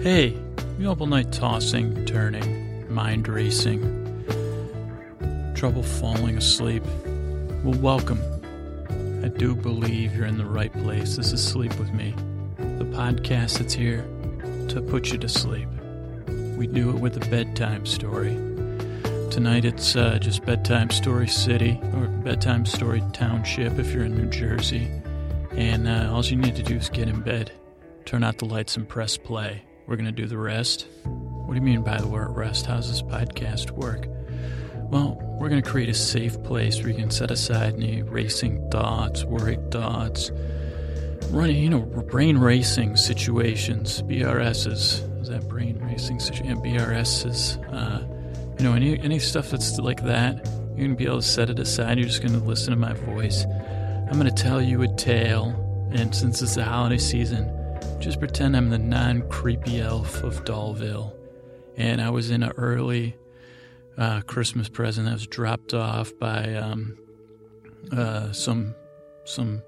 Hey, you up all night tossing, turning, mind racing, trouble falling asleep? Well, welcome. I do believe you're in the right place. This is Sleep With Me, the podcast that's here to put you to sleep. We do it with a bedtime story. Tonight it's uh, just Bedtime Story City or Bedtime Story Township if you're in New Jersey. And uh, all you need to do is get in bed, turn out the lights, and press play. We're going to do the rest. What do you mean by the word rest? How does this podcast work? Well, we're going to create a safe place where you can set aside any racing thoughts, worried thoughts, running, you know, brain racing situations, BRSs. Is that brain racing situation? Yeah, BRSs. Uh, you know, any any stuff that's like that, you're going to be able to set it aside. You're just going to listen to my voice. I'm going to tell you a tale, and since it's the holiday season, just pretend I'm the non creepy elf of Dollville. And I was in an early uh, Christmas present that was dropped off by um, uh, some some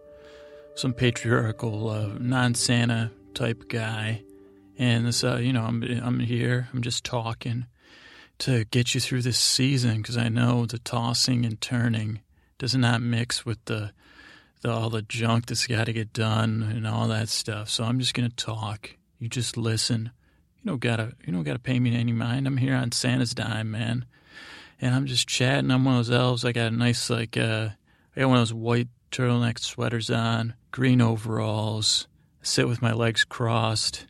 some patriarchal uh, non Santa type guy. And this, uh, you know, I'm I'm here. I'm just talking to get you through this season because I know the tossing and turning does not mix with the the, all the junk that's got to get done and all that stuff. So I'm just gonna talk. You just listen. You don't gotta you don't gotta pay me any mind. I'm here on Santa's dime, man. And I'm just chatting. I'm one of those elves. I got a nice like uh, I got one of those white turtleneck sweaters on, green overalls. I sit with my legs crossed,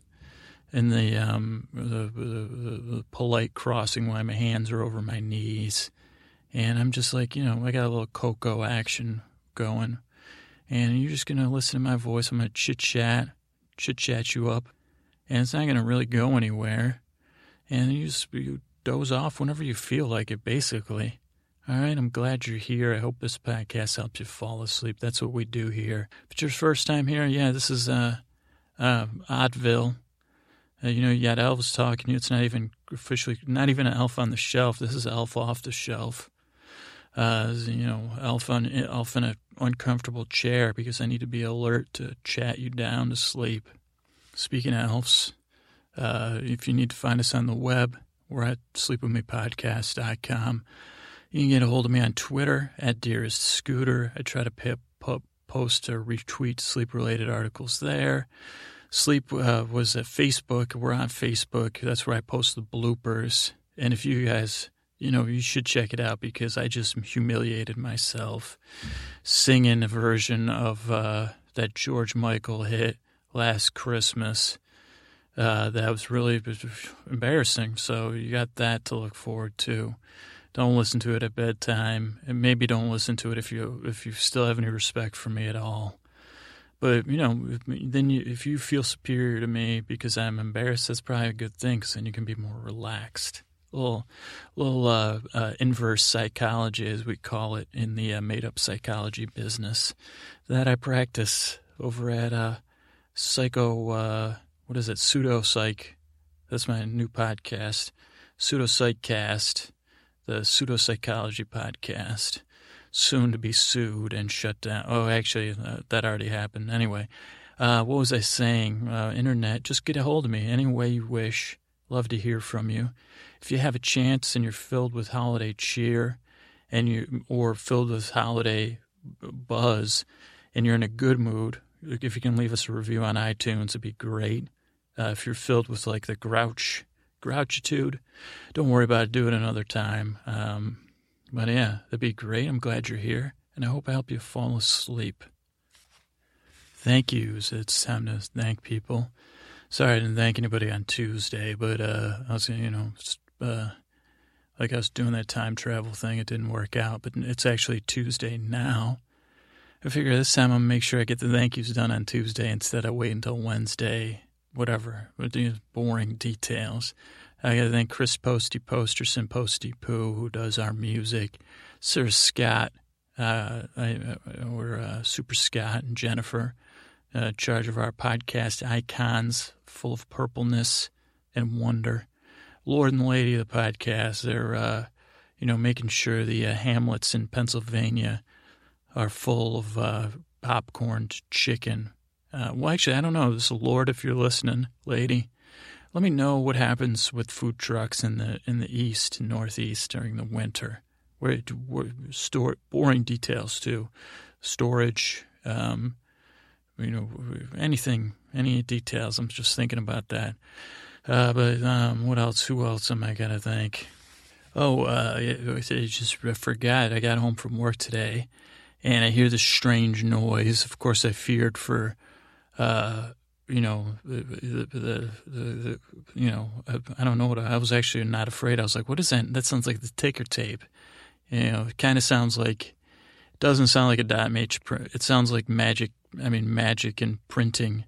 in the um the, the, the polite crossing while my hands are over my knees, and I'm just like you know I got a little cocoa action going and you're just going to listen to my voice. I'm going to chit chat, chit chat you up, and it's not going to really go anywhere. And you just you doze off whenever you feel like it, basically. All right, I'm glad you're here. I hope this podcast helps you fall asleep. That's what we do here. If it's your first time here, yeah, this is uh, uh, Oddville. Uh, you know, you got elves talking to you. It's not even officially, not even an elf on the shelf. This is elf off the shelf uh, you know, elf, on, elf in an uncomfortable chair because I need to be alert to chat you down to sleep. Speaking of elves, uh, if you need to find us on the web, we're at sleepwithmepodcast.com. You can get a hold of me on Twitter at Dearest Scooter. I try to post or retweet sleep related articles there. Sleep uh, was at Facebook. We're on Facebook. That's where I post the bloopers. And if you guys you know, you should check it out because I just humiliated myself singing a version of uh, that George Michael hit last Christmas. Uh, that was really embarrassing. So you got that to look forward to. Don't listen to it at bedtime, and maybe don't listen to it if you if you still have any respect for me at all. But you know, then you, if you feel superior to me because I'm embarrassed, that's probably a good thing. Because then you can be more relaxed little little uh, uh, inverse psychology, as we call it in the uh, made up psychology business, that I practice over at uh, Psycho. Uh, what is it? Pseudo Psych. That's my new podcast, Pseudo Psychcast, the pseudo psychology podcast. Soon to be sued and shut down. Oh, actually, uh, that already happened. Anyway, what was I saying? internet, just get a hold of me any way you wish. Love to hear from you if you have a chance and you're filled with holiday cheer and you or filled with holiday buzz and you're in a good mood, if you can leave us a review on iTunes, it'd be great. Uh, if you're filled with like the grouch, grouchitude, don't worry about it. Do it another time. Um, but yeah, that'd be great. I'm glad you're here, and I hope I help you fall asleep. Thank yous. It's time to thank people. Sorry I didn't thank anybody on Tuesday, but uh, I was, you know, uh, like I was doing that time travel thing. It didn't work out, but it's actually Tuesday now. I figure this time I'm gonna make sure I get the thank yous done on Tuesday instead of wait until Wednesday. Whatever, these boring details. I gotta thank Chris Posty Posterson Posty Poo who does our music, Sir Scott, uh, I, or uh, Super Scott and Jennifer, uh, charge of our podcast icons, full of purpleness and wonder. Lord and Lady of the podcast. They're, uh, you know, making sure the uh, hamlets in Pennsylvania are full of uh, chicken. Uh, well, actually, I don't know. This is Lord, if you're listening, lady. let me know what happens with food trucks in the in the east and northeast during the winter. Where, where store boring details too, storage, um, you know, anything, any details. I'm just thinking about that. Uh, but um, what else? Who else am I gonna thank? Oh, uh, I just forgot. I got home from work today, and I hear this strange noise. Of course, I feared for, uh, you know, the, the, the, you know, I, don't know what I, I was actually not afraid. I was like, what is that? That sounds like the ticker tape. You know, it kind of sounds like, doesn't sound like a dot matrix. It sounds like magic. I mean, magic and printing.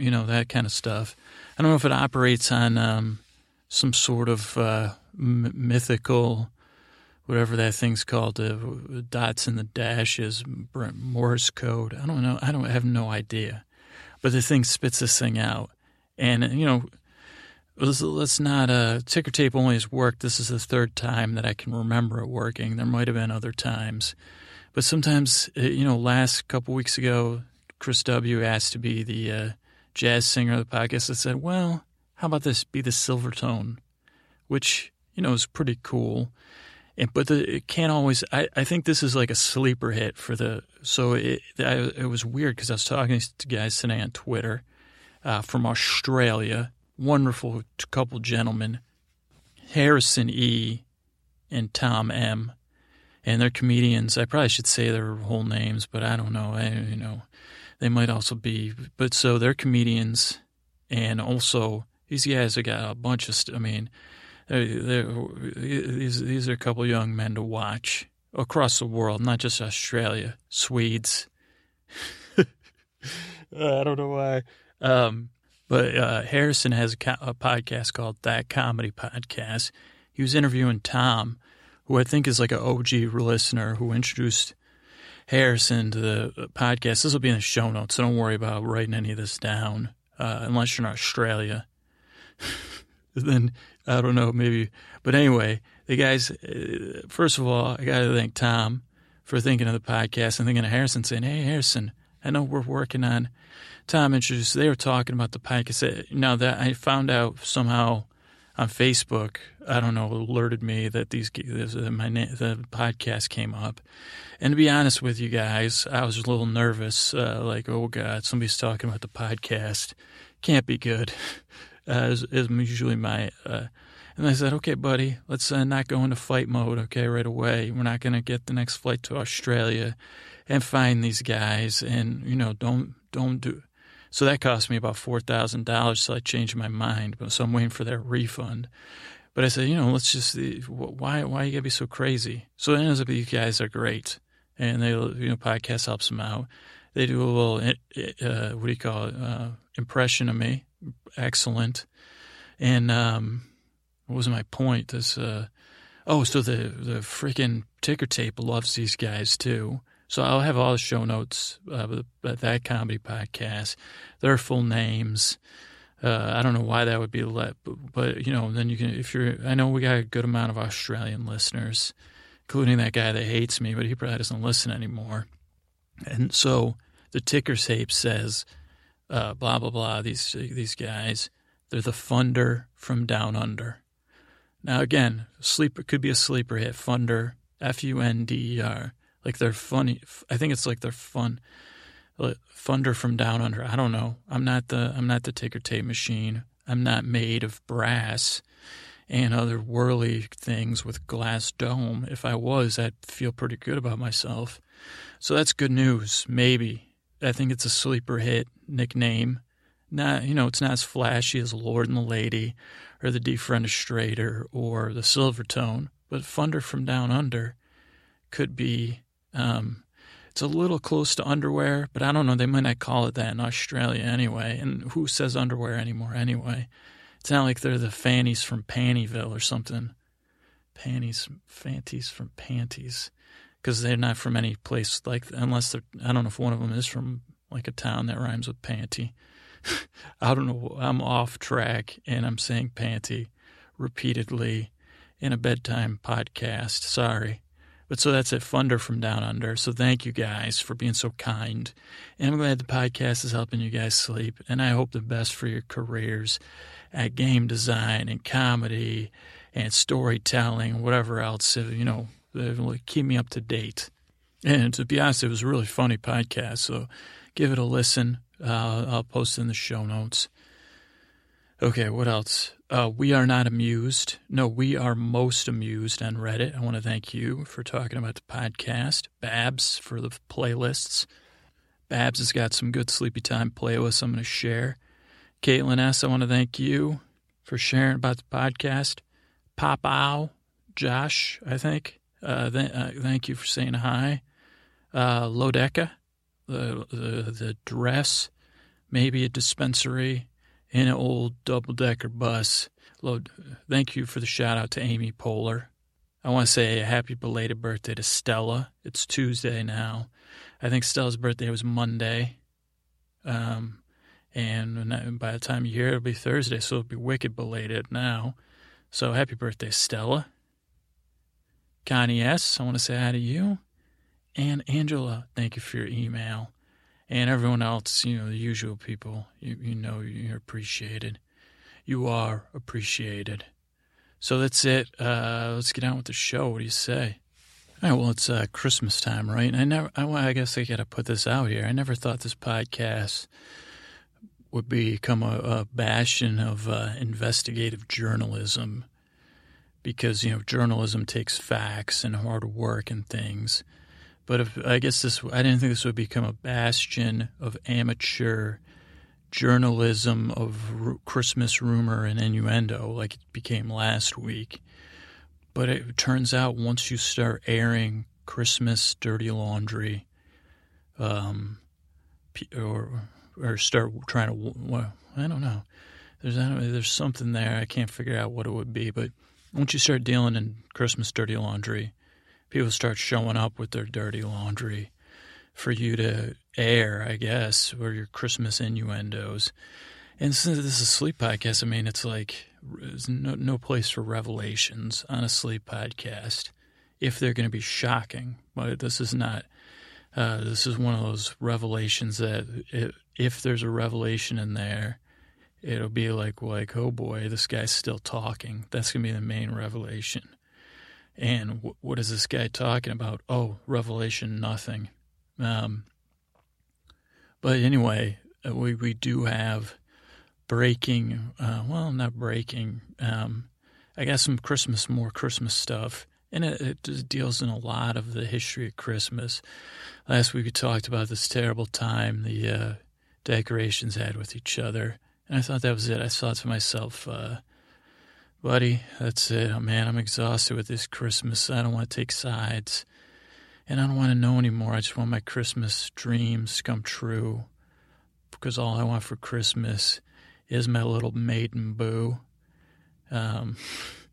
You know, that kind of stuff. I don't know if it operates on um, some sort of uh, m- mythical, whatever that thing's called, uh, dots and the dashes, Morse code. I don't know. I don't I have no idea. But the thing spits this thing out. And, you know, let's, let's not, uh, ticker tape only has worked. This is the third time that I can remember it working. There might have been other times. But sometimes, uh, you know, last couple weeks ago, Chris W. asked to be the uh, jazz singer of the podcast. I said, well, how about this be the Silvertone, which, you know, is pretty cool. And, but the, it can't always, I, I think this is like a sleeper hit for the, so it, I, it was weird because I was talking to guys today on Twitter uh, from Australia, wonderful couple gentlemen, Harrison E. and Tom M. And they're comedians. I probably should say their whole names, but I don't know. I, you know, they might also be, but so they're comedians and also these guys have got a bunch of. I mean, they're, they're, these these are a couple young men to watch across the world, not just Australia, Swedes. I don't know why. Um, but uh, Harrison has a, co- a, podcast called That Comedy Podcast. He was interviewing Tom, who I think is like an OG listener who introduced Harrison to the podcast. This will be in the show notes, so don't worry about writing any of this down uh, unless you're in Australia. then I don't know, maybe. But anyway, the guys, uh, first of all, I got to thank Tom for thinking of the podcast and thinking of Harrison saying, Hey, Harrison, I know we're working on. Tom introduced, they were talking about the podcast. Now that I found out somehow on Facebook, I don't know, alerted me that these my the podcast came up. And to be honest with you guys, I was a little nervous, uh, like, oh God, somebody's talking about the podcast. Can't be good. uh, is, is usually my. Uh, and I said, okay, buddy, let's uh, not go into fight mode, okay, right away. We're not going to get the next flight to Australia and find these guys, and you know, don't don't do. So that cost me about four thousand dollars. So I changed my mind, so I'm waiting for that refund. But I said, you know, let's just why why you gotta be so crazy? So it ends up you guys are great, and they you know podcast helps them out. They do a little uh, what do you call it uh, impression of me, excellent. And um, what was my point? This uh, oh, so the the freaking ticker tape loves these guys too. So I'll have all the show notes uh, that comedy podcast, their full names. Uh, I don't know why that would be let, but, but, you know, then you can if you're. I know we got a good amount of Australian listeners, including that guy that hates me, but he probably doesn't listen anymore. And so the ticker tape says uh, blah blah blah. These these guys, they're the funder from down under. Now again, sleeper could be a sleeper hit. Funder, F U N D E R. Like they're funny. I think it's like they're fun. Funder from down under. I don't know. I'm not the I'm not the ticker tape machine. I'm not made of brass and other whirly things with glass dome. If I was, I'd feel pretty good about myself. So that's good news. Maybe I think it's a sleeper hit nickname. Not, you know, it's not as flashy as Lord and the Lady or the Defenestrator or the Silvertone, but Funder from Down Under could be. Um, it's a little close to underwear, but I don't know. They might not call it that in Australia anyway. And who says underwear anymore anyway? It's not like they're the fannies from Pantyville or something. Panties, fanties from panties because they're not from any place like unless they're I don't know if one of them is from like a town that rhymes with panty. I don't know. I'm off track and I'm saying panty repeatedly in a bedtime podcast. Sorry. But so that's it, Funder from Down Under. So thank you guys for being so kind. And I'm glad the podcast is helping you guys sleep. And I hope the best for your careers at game design and comedy and storytelling, whatever else, you know, keep me up to date. And to be honest, it was a really funny podcast. So give it a listen. Uh, I'll post in the show notes. Okay, what else? Uh, we are not amused. No, we are most amused on Reddit. I want to thank you for talking about the podcast. Babs for the playlists. Babs has got some good sleepy time playlists I'm going to share. Caitlin S., I want to thank you for sharing about the podcast. Pop Ow, Josh, I think. Uh, th- uh, thank you for saying hi. Uh, Lodeka, the, the, the dress, maybe a dispensary in an old double decker bus. Lord, thank you for the shout out to Amy Poehler. I want to say a happy belated birthday to Stella. It's Tuesday now. I think Stella's birthday was Monday. Um, and by the time you hear it, it'll be Thursday, so it'll be wicked belated now. So happy birthday, Stella. Connie S., I want to say hi to you. And Angela, thank you for your email. And everyone else, you know, the usual people, you, you know you're appreciated. You are appreciated. So that's it. Uh, let's get on with the show. What do you say? All right, well, it's uh, Christmas time, right? And I never, I, I guess I got to put this out here. I never thought this podcast would become a, a bastion of uh, investigative journalism because you know journalism takes facts and hard work and things. But if, I guess this, I didn't think this would become a bastion of amateur journalism of Christmas rumor and innuendo like it became last week. But it turns out once you start airing Christmas dirty laundry, um, or or start trying to. Well, I don't know. There's there's something there. I can't figure out what it would be. But once you start dealing in Christmas dirty laundry, people start showing up with their dirty laundry for you to air, I guess, or your Christmas innuendos. And since this is a sleep podcast, I mean, it's like there's no, no place for revelations on a sleep podcast if they're going to be shocking. But this is not. Uh, this is one of those revelations that it, if there's a revelation in there, it'll be like like oh boy, this guy's still talking. That's gonna be the main revelation. And w- what is this guy talking about? Oh, revelation, nothing. Um, but anyway, uh, we we do have breaking. Uh, well, not breaking. Um, I got some Christmas, more Christmas stuff, and it, it deals in a lot of the history of Christmas. Last week we talked about this terrible time the uh, decorations had with each other. And I thought that was it. I thought to myself, uh, buddy, that's it. Oh, man, I'm exhausted with this Christmas. I don't want to take sides. And I don't want to know anymore. I just want my Christmas dreams to come true. Because all I want for Christmas is my little maiden boo. Um,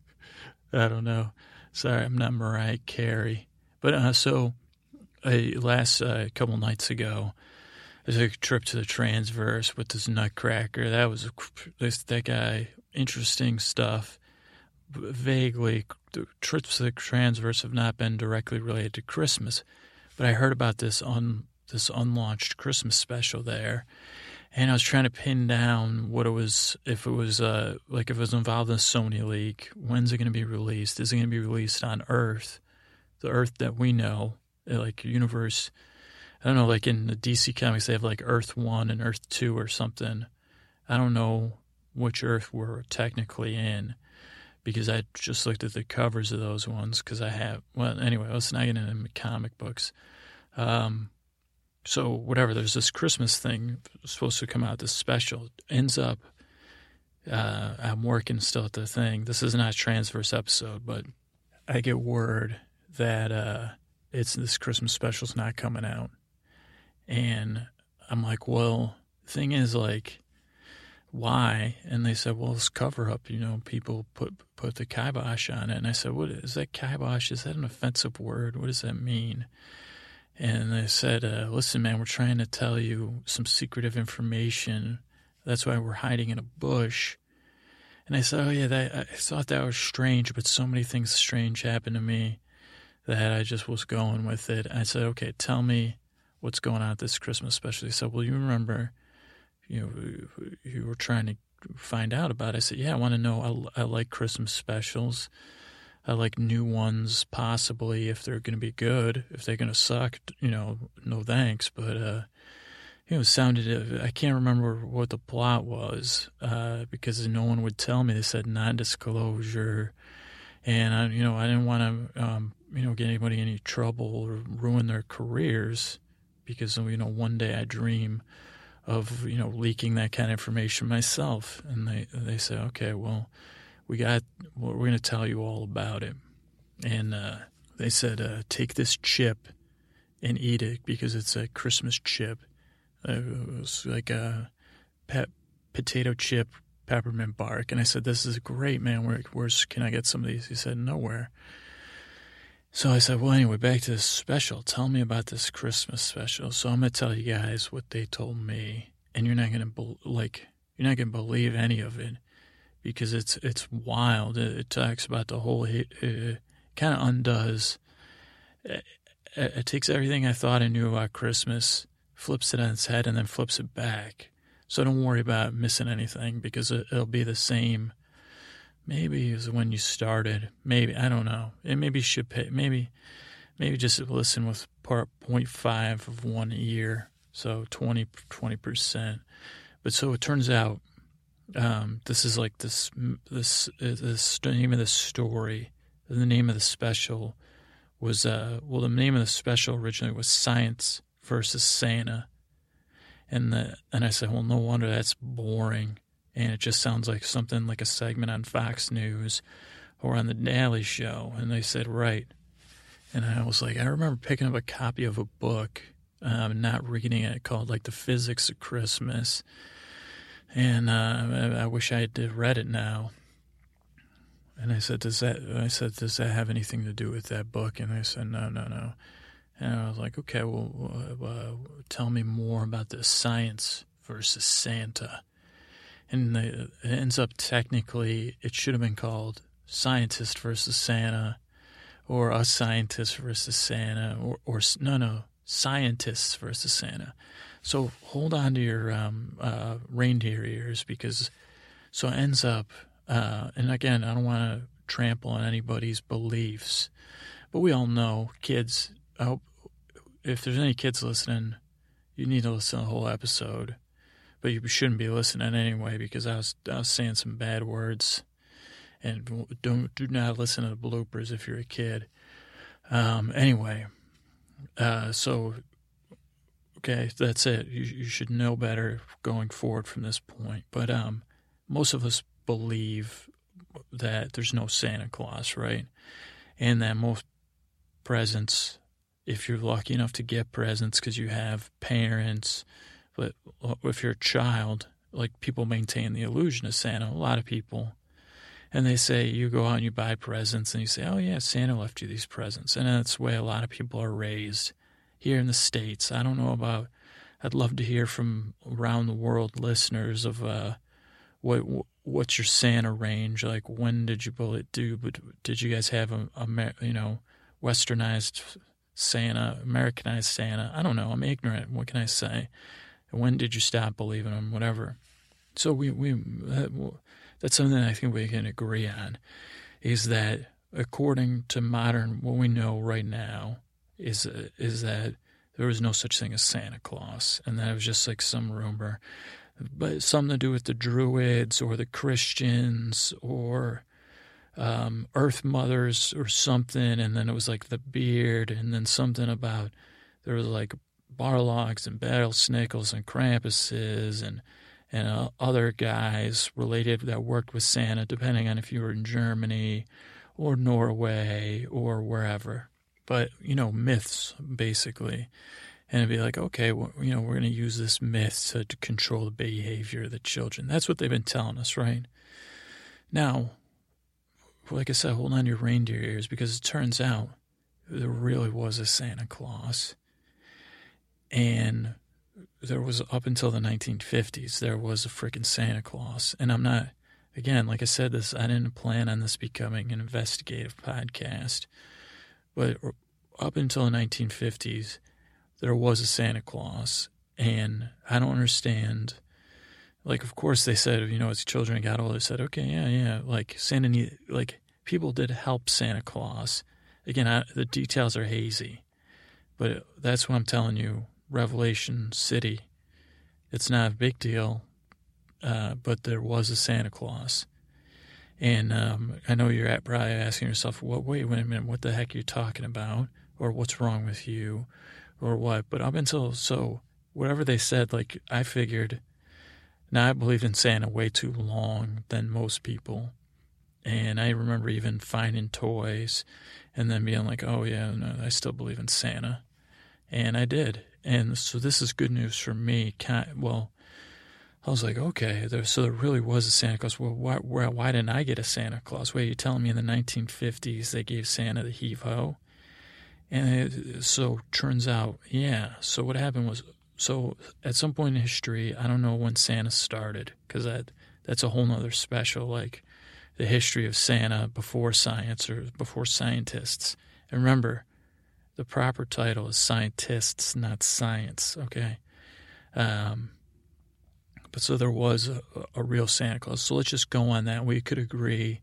I don't know. Sorry, I'm not Mariah Carey. But uh, so, uh, last uh, couple nights ago, I took a trip to the Transverse with this nutcracker. That was this that guy. Interesting stuff. Vaguely, the trips the Transverse have not been directly related to Christmas, but I heard about this on this unlaunched Christmas special there, and I was trying to pin down what it was. If it was uh, like if it was involved in Sony leak, when's it going to be released? Is it going to be released on Earth, the Earth that we know, like universe? I don't know, like in the DC comics, they have like Earth 1 and Earth 2 or something. I don't know which Earth we're technically in because I just looked at the covers of those ones because I have, well, anyway, let's not get into comic books. Um, so, whatever, there's this Christmas thing supposed to come out, this special, ends up, uh, I'm working still at the thing. This is not a transverse episode, but I get word that uh, it's this Christmas special's not coming out. And I'm like, well, thing is, like, why? And they said, well, it's cover up. You know, people put put the kibosh on it. And I said, what is that kibosh? Is that an offensive word? What does that mean? And they said, uh, listen, man, we're trying to tell you some secretive information. That's why we're hiding in a bush. And I said, oh, yeah, that, I thought that was strange, but so many things strange happened to me that I just was going with it. I said, okay, tell me what's going on at this Christmas special. He said, well, you remember, you know, you were trying to find out about. I said, yeah, I want to know. I, I like Christmas specials. I like new ones, possibly if they're going to be good. If they're going to suck, you know, no thanks. But uh, you know, it sounded. I can't remember what the plot was uh, because no one would tell me. They said non-disclosure, and I, you know, I didn't want to, um, you know, get anybody any trouble or ruin their careers because you know, one day I dream of you know leaking that kind of information myself, and they they say, okay, well we got we're going to tell you all about it. And uh, they said uh, take this chip and eat it because it's a christmas chip. Uh, it was like a pe- potato chip peppermint bark. And i said this is great man. Where, where's can i get some of these? He said nowhere so i said well anyway back to this special tell me about this christmas special so i'm going to tell you guys what they told me and you're not going to be- like you're not going to believe any of it because it's it's wild. It, it talks about the whole. It, it uh, kind of undoes. It, it, takes everything I thought I knew about Christmas, flips it on its head, and then flips it back. So don't worry about missing anything because it, will be the same. Maybe as when you started. Maybe I don't know. It maybe should pay. Maybe maybe just listen with part 0.5 of one year, so 20 percent. But so it turns out um, this is like this this this the name of the story. The name of the special was uh well the name of the special originally was Science versus Santa, and the and I said well no wonder that's boring, and it just sounds like something like a segment on Fox News or on the Daily Show, and they said right, and I was like I remember picking up a copy of a book, um, not reading it called like the Physics of Christmas and uh, I wish I had read it now. And I said, "Does that?" I said, "Does that have anything to do with that book?" And they said, "No, no, no." And I was like, "Okay, well, uh, tell me more about the science versus Santa." And it ends up technically, it should have been called "Scientist versus Santa," or "A Scientist versus Santa," or, or no, no, "Scientists versus Santa." So hold on to your um, uh, reindeer ears because so it ends up, uh, and again, I don't want to trample on anybody's beliefs, but we all know kids. I hope if there's any kids listening, you need to listen to the whole episode, but you shouldn't be listening anyway because I was I was saying some bad words, and don't do not listen to the bloopers if you're a kid. Um, anyway, uh, so okay, that's it. You, you should know better going forward from this point. But um, most of us believe that there's no Santa Claus, right? And that most presents, if you're lucky enough to get presents because you have parents, but if you're a child, like people maintain the illusion of Santa, a lot of people. And they say you go out and you buy presents and you say, oh, yeah, Santa left you these presents. And that's the way a lot of people are raised here in the States. I don't know about, I'd love to hear from around the world listeners of uh, what what's your Santa range? Like, when did you bullet do? But did you guys have a, a you know, westernized Santa, Americanized Santa? I don't know. I'm ignorant. What can I say? When did you stop believing him? Whatever. So we we that's something I think we can agree on, is that according to modern what we know right now, is is that there was no such thing as Santa Claus, and that was just like some rumor, but something to do with the Druids or the Christians or um, Earth Mothers or something, and then it was like the beard, and then something about there was like Barlogs and Rattlesnickles and Krampuses and and uh, other guys related that worked with Santa, depending on if you were in Germany or Norway or wherever. But you know myths basically. And it'd be like okay well, you know we're going to use this myth to, to control the behavior of the children. That's what they've been telling us right? Now like i said hold on to your reindeer ears because it turns out there really was a santa claus and there was up until the 1950s there was a freaking santa claus and i'm not again like i said this i didn't plan on this becoming an investigative podcast but up until the 1950s, there was a Santa Claus, and I don't understand. Like, of course, they said, you know, as children got older, they said, okay, yeah, yeah, like Santa, need, like people did help Santa Claus. Again, I, the details are hazy, but that's what I'm telling you. Revelation City, it's not a big deal, uh, but there was a Santa Claus. And um, I know you're at probably asking yourself, "What? Wait, wait a minute. What the heck are you talking about? Or what's wrong with you, or what?" But up until so, whatever they said, like I figured. Now I believed in Santa way too long than most people, and I remember even finding toys, and then being like, "Oh yeah, no, I still believe in Santa," and I did. And so this is good news for me. Well, I was like, okay, there, so there really was a Santa Claus. Well, why, why, why didn't I get a Santa Claus? Wait, you're telling me in the 1950s they gave Santa the heave ho? And it, so turns out, yeah. So what happened was, so at some point in history, I don't know when Santa started, because that that's a whole nother special, like the history of Santa before science or before scientists. And remember, the proper title is scientists, not science. Okay. Um, but so there was a, a, real Santa Claus. So let's just go on that. We could agree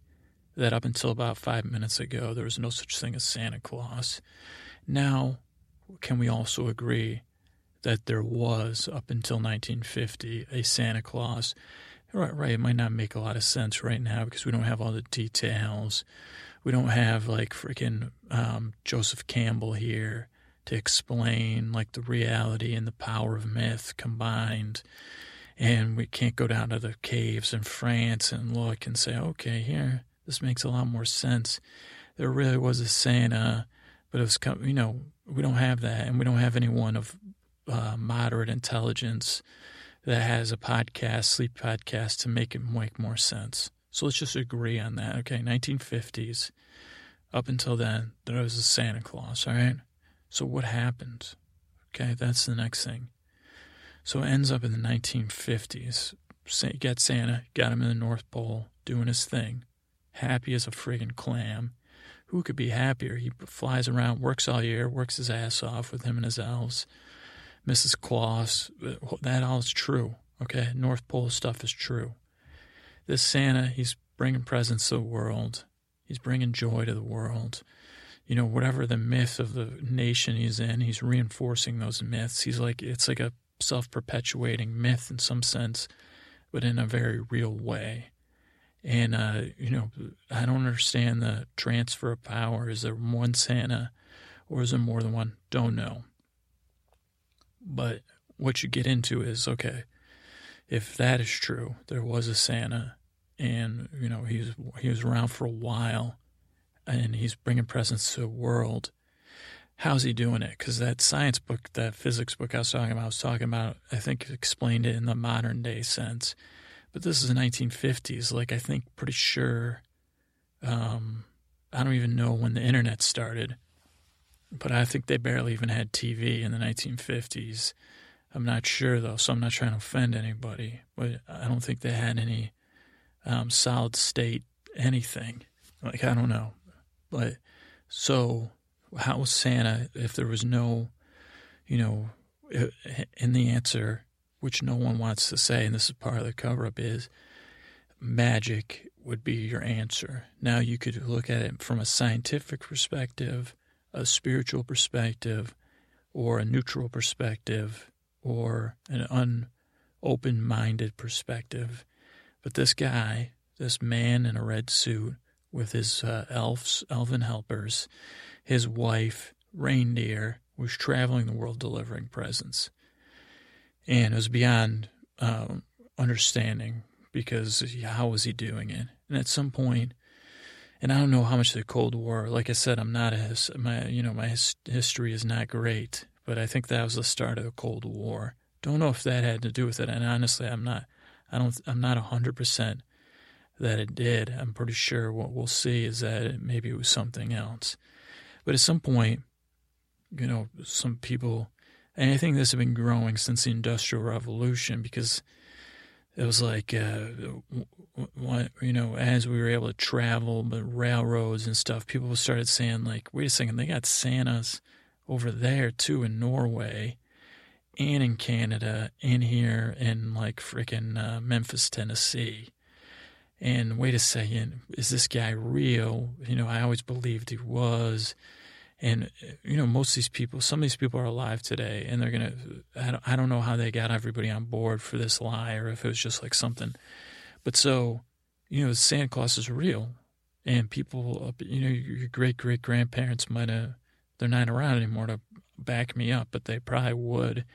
that up until about five minutes ago, there was no such thing as Santa Claus. Now, can we also agree that there was, up until 1950, a Santa Claus? Right, right. It might not make a lot of sense right now because we don't have all the details. We don't have like freaking um, Joseph Campbell here to explain like the reality and the power of myth combined and we can't go down to the caves in France and look and say, okay, here, this makes a lot more sense. There really was a Santa, but it was, you know, we don't have that, and we don't have anyone of uh, moderate intelligence that has a podcast, sleep podcast, to make it make more sense. So let's just agree on that. Okay, 1950s. Up until then, there was a Santa Claus, all right? So what happened? Okay, that's the next thing. So it ends up in the 1950s. Get Santa, got him in the North Pole, doing his thing, happy as a friggin' clam. Who could be happier? He flies around, works all year, works his ass off with him and his elves. Mrs. Claus, uh, that all is true. Okay, North Pole stuff is true. This Santa, he's bringing presents to the world. He's bringing joy to the world. You know, whatever the myth of the nation he's in, he's reinforcing those myths. He's like, it's like a self perpetuating myth in some sense, but in a very real way. And, uh, you know, I don't understand the transfer of power. Is there one Santa or is there more than one? Don't know. But what you get into is okay, if that is true, there was a Santa and, you know, he's, he was around for a while and he's bringing presence to the world how's he doing it? Because that science book, that physics book I was talking about, I was talking about, I think explained it in the modern day sense. But this is the 1950s. Like, I think pretty sure, um, I don't even know when the internet started, but I think they barely even had TV in the 1950s. I'm not sure though, so I'm not trying to offend anybody, but I don't think they had any um, solid state anything. Like, I don't know. But so how was Santa if there was no, you know, in the answer, which no one wants to say, and this is part of the cover up, is magic would be your answer. Now you could look at it from a scientific perspective, a spiritual perspective, or a neutral perspective, or an unopen minded perspective. But this guy, this man in a red suit with his uh, elves, elven helpers, his wife, Reindeer, was traveling the world delivering presents. And it was beyond um, understanding because how was he doing it? And at some point, and I don't know how much the Cold War. Like I said, I'm not a my you know my his, history is not great, but I think that was the start of the Cold War. Don't know if that had to do with it, and honestly, I'm not. I don't. I'm not hundred percent that it did. I'm pretty sure what we'll see is that maybe it was something else. But at some point, you know, some people, and I think this has been growing since the Industrial Revolution because it was like, uh, you know, as we were able to travel, but railroads and stuff, people started saying, like, wait a second, they got Santas over there too in Norway and in Canada and here in like freaking uh, Memphis, Tennessee. And wait a second, is this guy real? You know, I always believed he was. And, you know, most of these people, some of these people are alive today and they're going to, I don't, know how they got everybody on board for this lie or if it was just like something. But so, you know, Santa Claus is real. And people, you know, your great great grandparents might have, they're not around anymore to back me up, but they probably would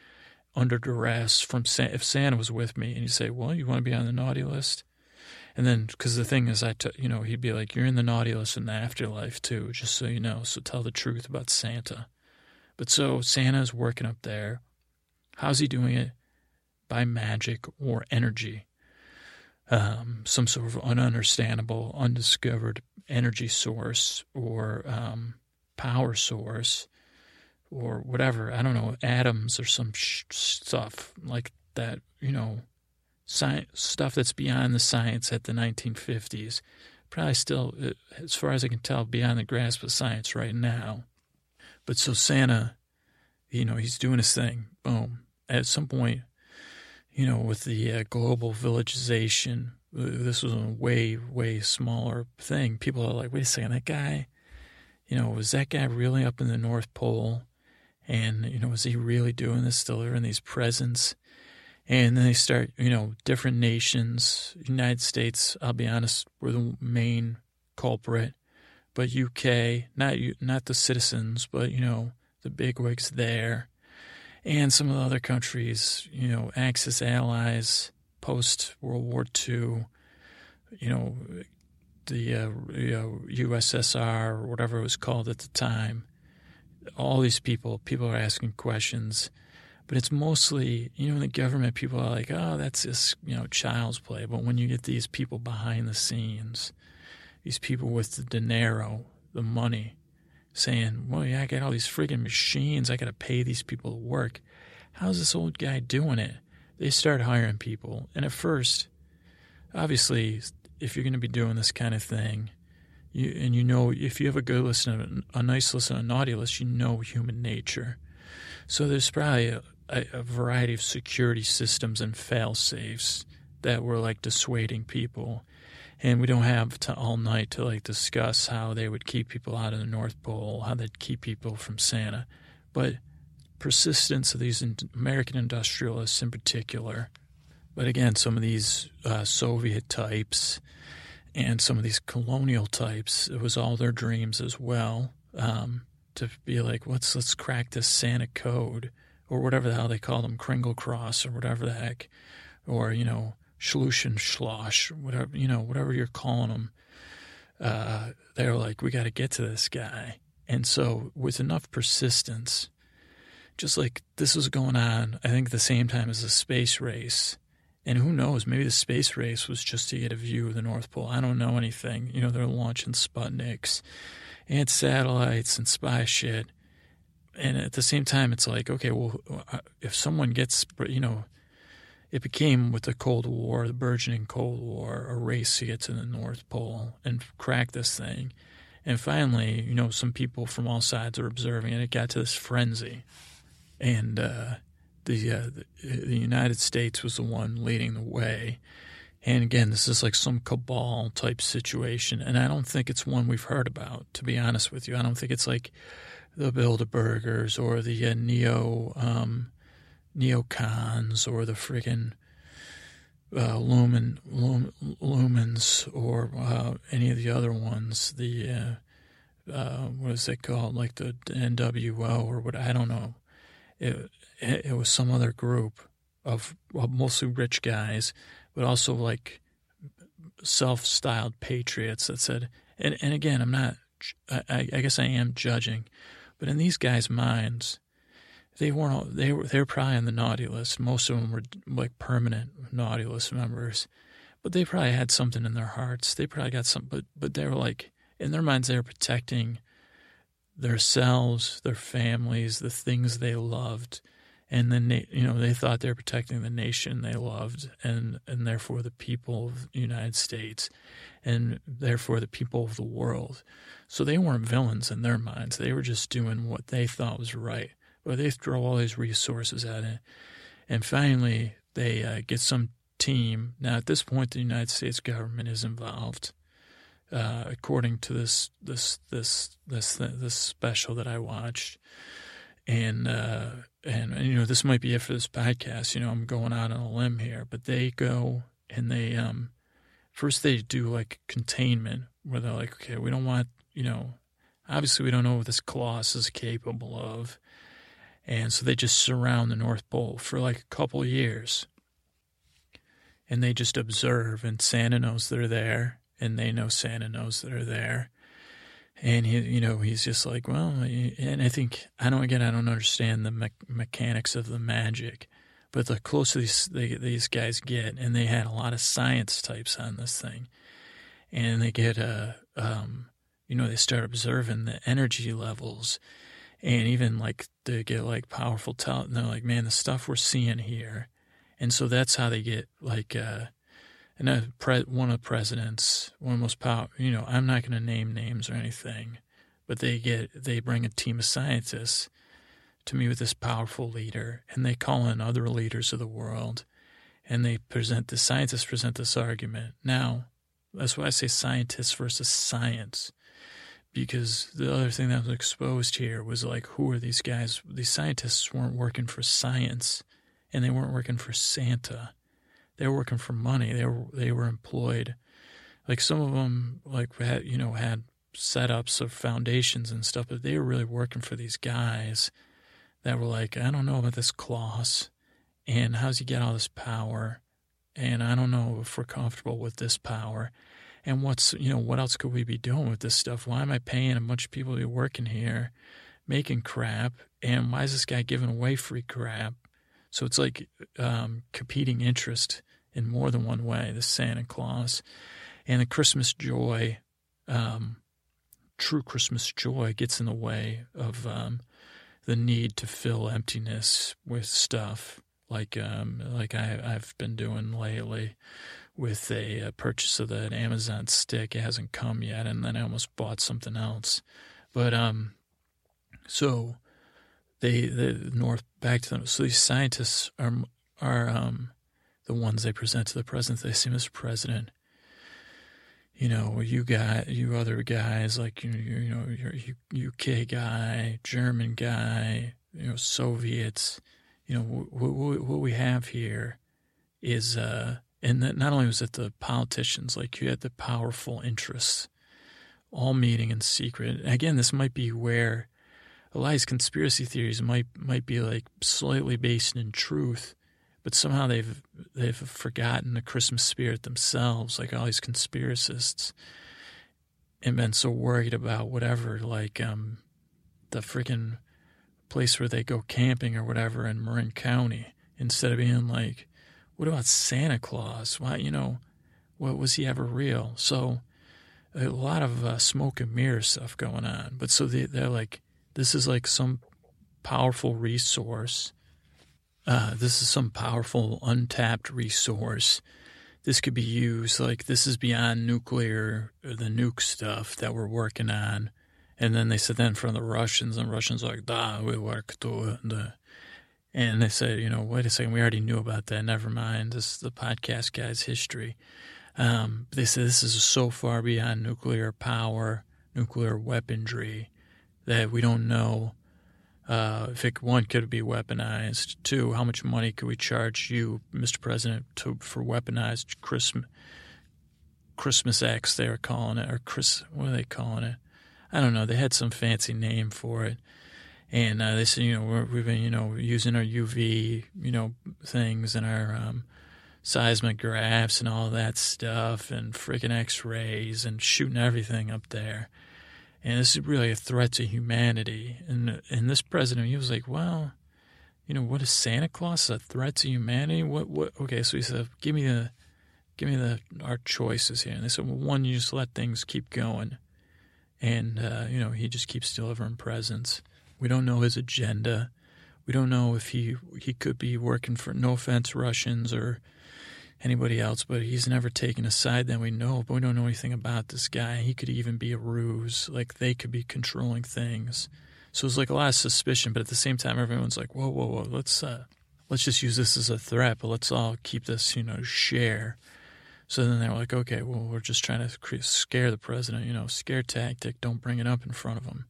under duress from if Santa was with me and you say, well, you want to be on the naughty list? And then, because the thing is, I, t- you know, he'd be like, "You're in the naughty list in the afterlife too, just so you know. So tell the truth about Santa." But so Santa's working up there. How's he doing it? By magic or energy, um, some sort of ununderstandable, undiscovered energy source or um, power source or whatever. I don't know, atoms or some sh- stuff like that. You know, science, stuff that's beyond the science at the 1950s. Probably still, uh, as far as I can tell, beyond the grasp of science right now. But so Santa, you know, he's doing his thing. Boom. At some point, you know, with the uh, global villagization, uh, this was a way, way smaller thing. People are like, wait a second, that guy, you know, was that guy really up in the North Pole? And, you know, was he really doing this? Still in these presents? And then they start, you know, different nations. United States, I'll be honest, were the main culprit, but UK, not not the citizens, but you know, the bigwigs there, and some of the other countries, you know, Axis allies post World War II, you know, the uh, you know, USSR or whatever it was called at the time. All these people, people are asking questions but it's mostly, you know, in the government, people are like, oh, that's just, you know, child's play. But when you get these people behind the scenes, these people with the dinero, the money, saying, well, yeah, I got all these friggin' machines. I got to pay these people to work. How's this old guy doing it? They start hiring people. And at first, obviously, if you're going to be doing this kind of thing, you, and you know, if you have a good list and a, nice list and a naughty list, you know human nature. So there's probably a, a, a variety of security systems and fail safes that were like dissuading people. And we don't have to all night to like discuss how they would keep people out of the North Pole, how they'd keep people from Santa. But persistence of these American industrialists in particular, but again, some of these uh, Soviet types and some of these colonial types, it was all their dreams as well. Um, to be like, let's let's crack this Santa code or whatever the hell they call them, Kringle Cross or whatever the heck, or you know, Schluschen Schloss, whatever you know, whatever you're calling them. Uh, they're like, we got to get to this guy, and so with enough persistence, just like this was going on, I think the same time as the space race. And who knows? Maybe the space race was just to get a view of the North Pole. I don't know anything. You know, they're launching Sputniks and satellites and spy shit and at the same time, it's like, okay, well, uh, if someone gets, you know, it became with the Cold War, the burgeoning Cold War, a race to get to the North Pole and crack this thing. And finally, you know, some people from all sides are observing, and it got to this frenzy. And uh, the, uh, the United States was the one leading the way. And again, this is like some cabal type situation, and I don't think it's one we've heard about. To be honest with you, I don't think it's like the Bilderbergers or the uh, neo um, neocons or the friggin' uh, lumen, lum, lumens or uh, any of the other ones. The uh, uh, what is it called? Like the NWO or what? I don't know. It, it, was some other group of well, mostly rich guys, but also like self-styled patriots that said. And and again, I'm not. I, I guess I am judging but in these guys' minds, they weren't. They were. They were probably on the naughty list. Most of them were like permanent naughty list members, but they probably had something in their hearts. They probably got some. But but they were like in their minds, they were protecting themselves, their families, the things they loved, and then you know they thought they were protecting the nation they loved and and therefore the people of the United States and therefore the people of the world. So they weren't villains in their minds. They were just doing what they thought was right. But they throw all these resources at it. And finally they uh, get some team. Now at this point the United States government is involved uh, according to this this this this this special that I watched. And uh, and, you know this might be it for this podcast. You know, I'm going out on a limb here, but they go and they um first they do like containment where they're like, okay, we don't want you know, obviously we don't know what this colossus is capable of, and so they just surround the North Pole for like a couple years, and they just observe, and Santa knows they're there, and they know Santa knows they're there, and he, you know, he's just like, well, and I think I don't again, I don't understand the me- mechanics of the magic, but the closer these they, these guys get, and they had a lot of science types on this thing, and they get a, uh, um, you know, they start observing the energy levels, and even like they get like powerful talent, and they're like, man, the stuff we're seeing here, and so that's how they get like. Uh, and a pre- one of the presidents, one of most powerful, you know, I'm not going to name names or anything, but they get, they bring a team of scientists to meet with this powerful leader and they call in other leaders of the world and they present, the scientists present this argument. Now, that's why I say scientists versus science, because the other thing that was exposed here was like, who are these guys? These scientists weren't working for science and they weren't working for Santa they were working for money. They were they were employed. Like some of them, like had you know had setups of foundations and stuff, but they were really working for these guys that were like, I don't know about this Claus, and how's he get all this power, and I don't know if we're comfortable with this power, and what's you know what else could we be doing with this stuff? Why am I paying a bunch of people to be working here, making crap, and why is this guy giving away free crap? So it's like um, competing interest in more than one way, the Santa Claus. And the Christmas joy, um, true Christmas joy, gets in the way of um, the need to fill emptiness with stuff like um, like I, I've been doing lately with a, a, purchase of that Amazon stick. It hasn't come yet, and then I almost bought something else. But um, so they the North back to them. So these scientists are are um, the ones they present to the president. They see Mr. President. You know, you got you other guys like you you know your UK guy, German guy, you know Soviets. You know what, what, what we have here is, uh, and that not only was it the politicians, like you had the powerful interests, all meeting in secret. Again, this might be where of conspiracy theories might might be like slightly based in truth, but somehow they've they've forgotten the Christmas spirit themselves, like all these conspiracists, and been so worried about whatever, like um, the freaking place where they go camping or whatever in Marin County, instead of being like, what about Santa Claus? Why, you know, what was he ever real? So a lot of uh, smoke and mirror stuff going on. But so they, they're like, this is like some powerful resource. Uh, this is some powerful untapped resource. This could be used like this is beyond nuclear, the nuke stuff that we're working on. And then they said front of the Russians, and Russians are like, "Da, we work to it." And they said, "You know, wait a second, we already knew about that. Never mind. This is the podcast guy's history." Um, they said this is so far beyond nuclear power, nuclear weaponry that we don't know uh, if it, one could be weaponized. Two, how much money could we charge you, Mr. President, to, for weaponized Christmas Christmas X? They were calling it, or Chris, what are they calling it? I don't know. They had some fancy name for it, and uh, they said, you know, we have been, you know, using our UV, you know, things and our um, seismographs and all that stuff, and freaking X-rays and shooting everything up there and this is really a threat to humanity. And and this president, he was like, well, you know, what is Santa Claus a threat to humanity? What what? Okay, so he said, give me the, give me the our choices here. And they said, well, one, you just let things keep going, and uh, you know, he just keeps delivering presents. We don't know his agenda. We don't know if he he could be working for no offense Russians or anybody else, but he's never taken a side that we know. But we don't know anything about this guy. He could even be a ruse. Like they could be controlling things. So it's like a lot of suspicion, but at the same time, everyone's like, "Whoa, whoa, whoa! Let's uh, let's just use this as a threat, but let's all keep this, you know, share." So then they're like, "Okay, well, we're just trying to scare the president, you know, scare tactic. Don't bring it up in front of him."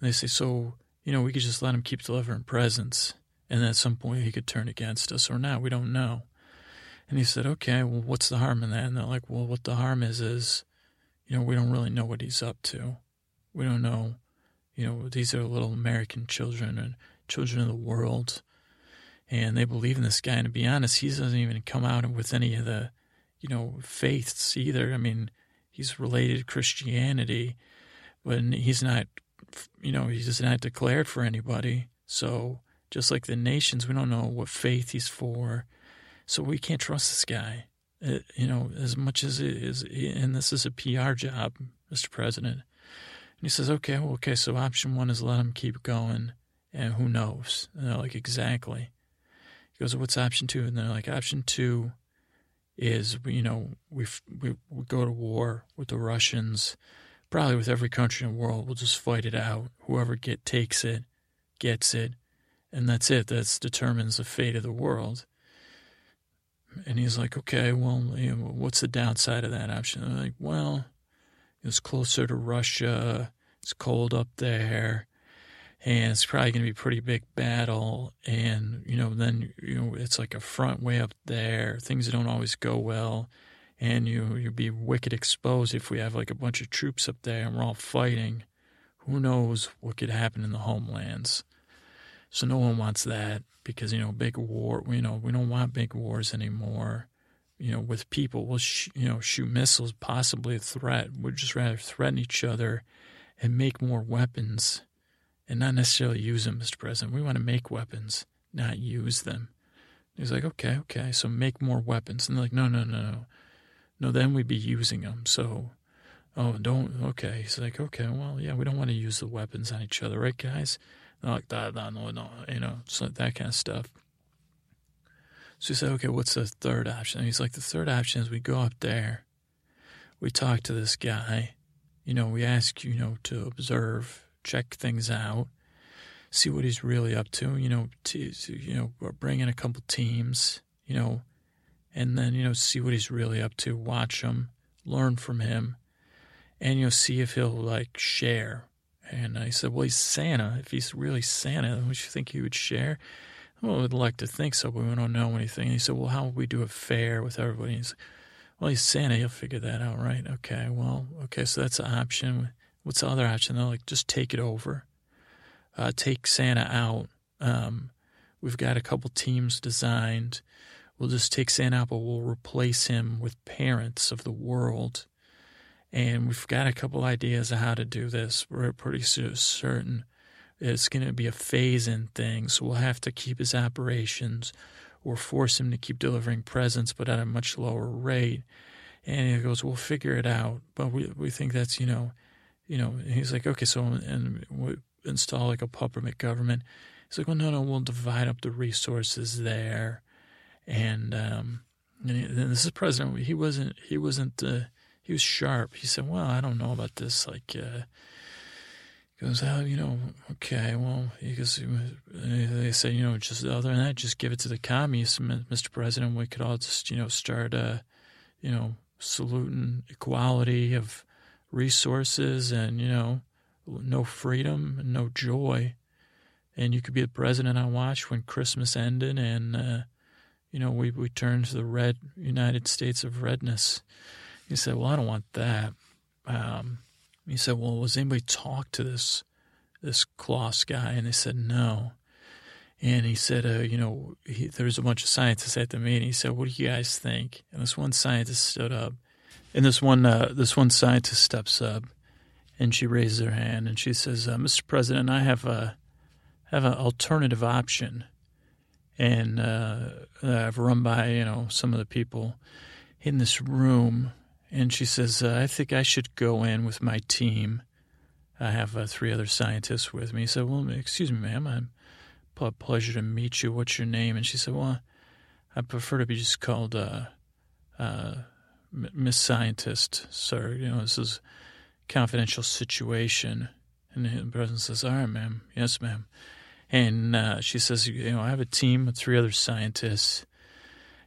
And they say, "So, you know, we could just let him keep delivering presents, and at some point he could turn against us or not. We don't know." And he said, "Okay, well, what's the harm in that?" And they're like, "Well, what the harm is is, you know, we don't really know what he's up to. We don't know." You know, these are little American children and children of the world. And they believe in this guy. And to be honest, he doesn't even come out with any of the, you know, faiths either. I mean, he's related to Christianity, but he's not, you know, he's not declared for anybody. So just like the nations, we don't know what faith he's for. So we can't trust this guy. It, uh, you know, as much as it is, and this is a PR job, Mr. President And he says, okay, well, okay, so option one is let him keep going, and who knows? And they're like, exactly. He goes, what's option two? And they're like, option two is, you know, we we we go to war with the Russians, probably with every country in the world. We'll just fight it out. Whoever get takes it, gets it, and that's it. That determines the fate of the world. And he's like, okay, well, you know, what's the downside of that option? They're like, well, it's closer to Russia. It's cold up there. And it's probably going to be a pretty big battle. And, you know, then, you know, it's like a front way up there. Things don't always go well. And you, you'll be wicked exposed if we have like a bunch of troops up there and we're all fighting. Who knows what could happen in the homelands. So no one wants that because, you know, big war, you know, we don't want big wars anymore you know, with people. We'll, sh- you know, shoot missiles, possibly a threat. We'd just rather threaten each other and make more weapons and not necessarily use them, Mr. President. We want to make weapons, not use them. He's like, okay, okay, so make more weapons. And they're like, no, no, no, no. No, then we'd be using them. So, oh, don't, okay. He's like, okay, well, yeah, we don't want to use the weapons on each other, right, guys? Like, no, no, no, no, you know, so that kind of stuff. So he said, okay, what's the third option? And he's like, the third option is we go up there, we talk to this guy, you know, we ask, you know, to observe, check things out, see what he's really up to, you know, to, you know, bring in a couple teams, you know, and then, you know, see what he's really up to, watch him, learn from him, and, you know, see if he'll like share. And I said, well, he's Santa. If he's really Santa, would you think he would share? Well, we'd like to think so, but we don't know anything. And he said, Well, how would we do a fair with everybody? He's Well, he's Santa. He'll figure that out, right? Okay, well, okay, so that's an option. What's the other option? They're like, Just take it over. Uh, take Santa out. Um, we've got a couple teams designed. We'll just take Santa out, but we'll replace him with parents of the world. And we've got a couple ideas of how to do this. We're pretty certain it's going to be a phase in thing. So we'll have to keep his operations or force him to keep delivering presents, but at a much lower rate. And he goes, we'll figure it out. But we, we think that's, you know, you know, he's like, okay, so and we install like a puppet government. He's like, well, no, no, we'll divide up the resources there. And, um, and this is president. He wasn't, he wasn't, uh, he was sharp. He said, well, I don't know about this. Like, uh, goes, oh, you know, okay, well, he goes, they say, you know, just other than that, just give it to the communists, Mr. President. We could all just, you know, start, uh, you know, saluting equality of resources and, you know, no freedom and no joy. And you could be the president I watched when Christmas ended and, uh, you know, we, we turned to the red United States of redness. He said, well, I don't want that. Um, he said, "Well, was anybody talk to this this Claus guy?" And they said, "No." And he said, uh, "You know, he, there was a bunch of scientists at the meeting." He said, "What do you guys think?" And this one scientist stood up, and this one uh, this one scientist steps up, and she raises her hand and she says, uh, "Mr. President, I have a have an alternative option." and uh, I've run by you know some of the people in this room and she says, uh, I think I should go in with my team. I have uh, three other scientists with me. He said, Well, excuse me, ma'am, I'm pleasure to meet you. What's your name? And she said, well, I prefer to be just called uh, uh, Miss Scientist, sir. You know, this is a confidential situation. And the president says, all right, ma'am. Yes, ma'am. And uh, she says, you know, I have a team of three other scientists.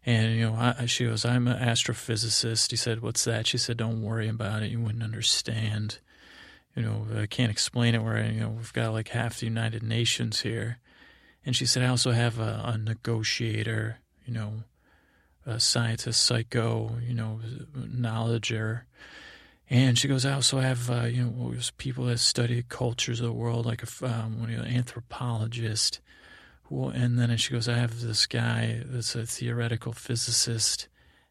And, you know, I, she goes, I'm an astrophysicist. He said, what's that? She said, don't worry about it. You wouldn't understand. You know, I can't explain it where, you know, we've got like half the United Nations here. And she said, I also have a, a negotiator, you know, a scientist, psycho, you know, knowledger. And she goes, I also have, uh, you know, people that study cultures of the world, like a, um, an anthropologist. Who, and then she goes, I have this guy that's a theoretical physicist,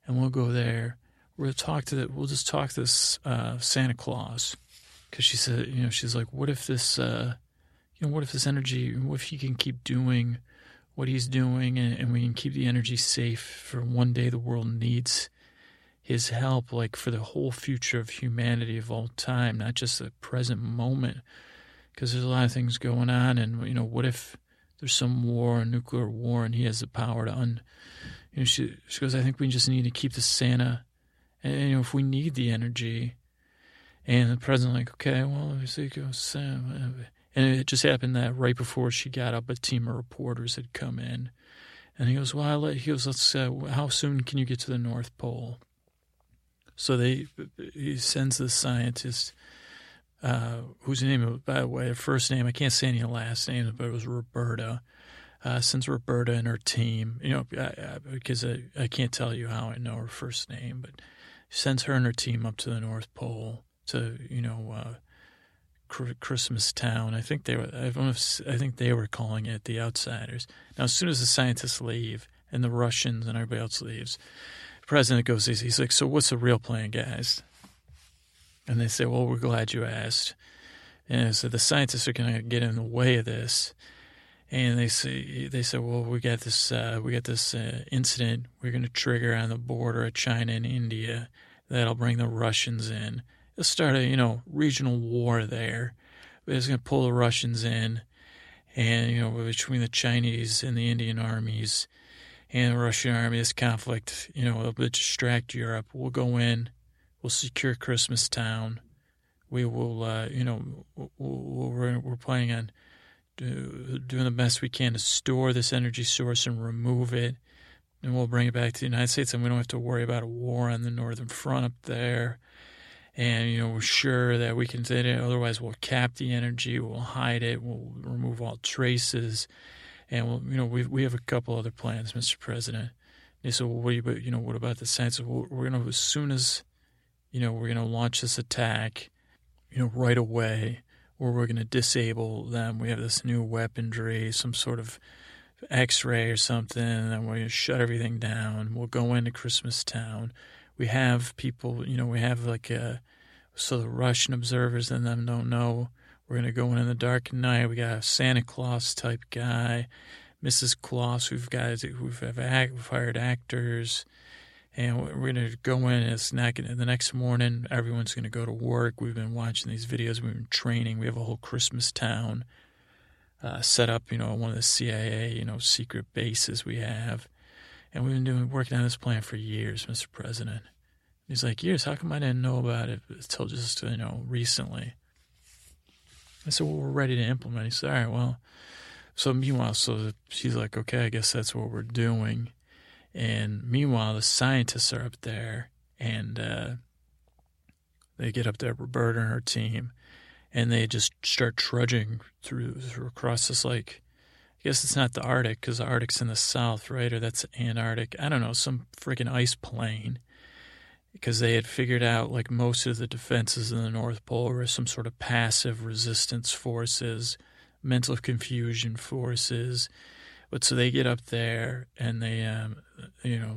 and we'll go there. We'll talk to the, we'll just talk to this uh, Santa Claus, because she said, you know, she's like, what if this, uh, you know, what if this energy, what if he can keep doing what he's doing, and, and we can keep the energy safe for one day the world needs his help, like for the whole future of humanity of all time, not just the present moment. Because there's a lot of things going on, and you know, what if there's some war, a nuclear war, and he has the power to un. You know, she she goes, I think we just need to keep the Santa, and you know, if we need the energy, and the president like, okay, well, let me goes Sam, and it just happened that right before she got up, a team of reporters had come in, and he goes, well, let, he goes, let's, uh, how soon can you get to the North Pole? So they he sends the scientist, uh, whose name, by the way, her first name I can't say any last names, but it was Roberta. Uh, sends Roberta and her team, you know, I, I, because I, I can't tell you how I know her first name, but sends her and her team up to the North Pole to, you know, uh, Christmas Town. I think they were. I, I think they were calling it the Outsiders. Now, as soon as the scientists leave and the Russians and everybody else leaves, the president goes, he's like, so what's the real plan, guys? And they say, well, we're glad you asked. And so the scientists are going to get in the way of this. And they say, they say, well, we got this, uh, we got this uh, incident we're going to trigger on the border of China and India that'll bring the Russians in. It'll start a, you know, regional war there. It's going to pull the Russians in. And, you know, between the Chinese and the Indian armies and the Russian army, this conflict, you know, will distract Europe. We'll go in, we'll secure Christmas Town. We will, uh, you know, we're, we're planning on doing the best we can to store this energy source and remove it. And we'll bring it back to the United States, and we don't have to worry about a war on the northern front up there. And, you know, we're sure that we can, say it. otherwise, we'll cap the energy, we'll hide it, we'll remove all traces and well, you know, we we have a couple other plans, Mr. President. They said, well, what you, you know, what about the science? We're going to, as soon as, you know, we're going to launch this attack, you know, right away, or we're going to disable them. We have this new weaponry, some sort of X-ray or something, and we're going to shut everything down. We'll go into Christmas Town. We have people, you know, we have like a, so the Russian observers and them don't know we're going to go in in the dark night. We got a Santa Claus type guy, Mrs. Claus. We've got we've, we've hired actors, and we're going to go in. and not gonna, the next morning. Everyone's going to go to work. We've been watching these videos. We've been training. We have a whole Christmas town uh, set up. You know, one of the CIA you know secret bases we have, and we've been doing working on this plan for years, Mr. President. He's like, years. How come I didn't know about it until just you know recently? I said, well, we're ready to implement. He said, all right, well. So meanwhile, so she's like, okay, I guess that's what we're doing. And meanwhile, the scientists are up there and uh, they get up there, Roberta and her team, and they just start trudging through, through across this like, I guess it's not the Arctic because the Arctic's in the south, right? Or that's Antarctic. I don't know, some freaking ice plain because they had figured out like most of the defenses in the North Pole were some sort of passive resistance forces, mental confusion forces. But so they get up there and they, um, you know,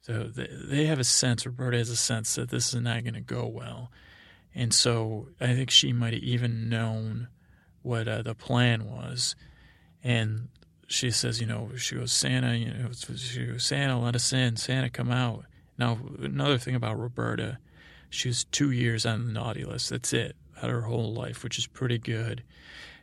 so they, have a sense, Roberta has a sense that this is not going to go well. And so I think she might have even known what uh, the plan was. And she says, you know, she goes, Santa, you know, she goes, Santa, let us in. Santa, come out. Now, another thing about Roberta, she was two years on the naughty list. That's it, out her whole life, which is pretty good.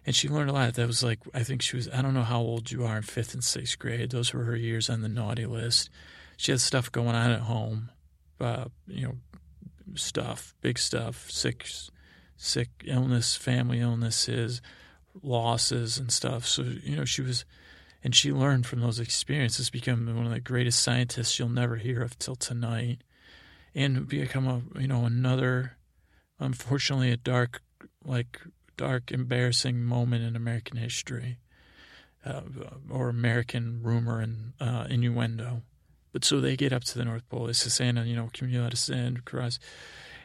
And she learned a lot. That was like I think she was I don't know how old you are in fifth and sixth grade. Those were her years on the naughty list. She had stuff going on at home, uh, you know, stuff, big stuff, sick, sick illness, family illnesses, losses and stuff. So you know she was, and she learned from those experiences. Become one of the greatest scientists you'll never hear of till tonight, and become a you know another, unfortunately a dark like dark, embarrassing moment in American history uh, or American rumor and uh, innuendo. But so they get up to the North Pole. They say, Santa, you know, can you let us in across?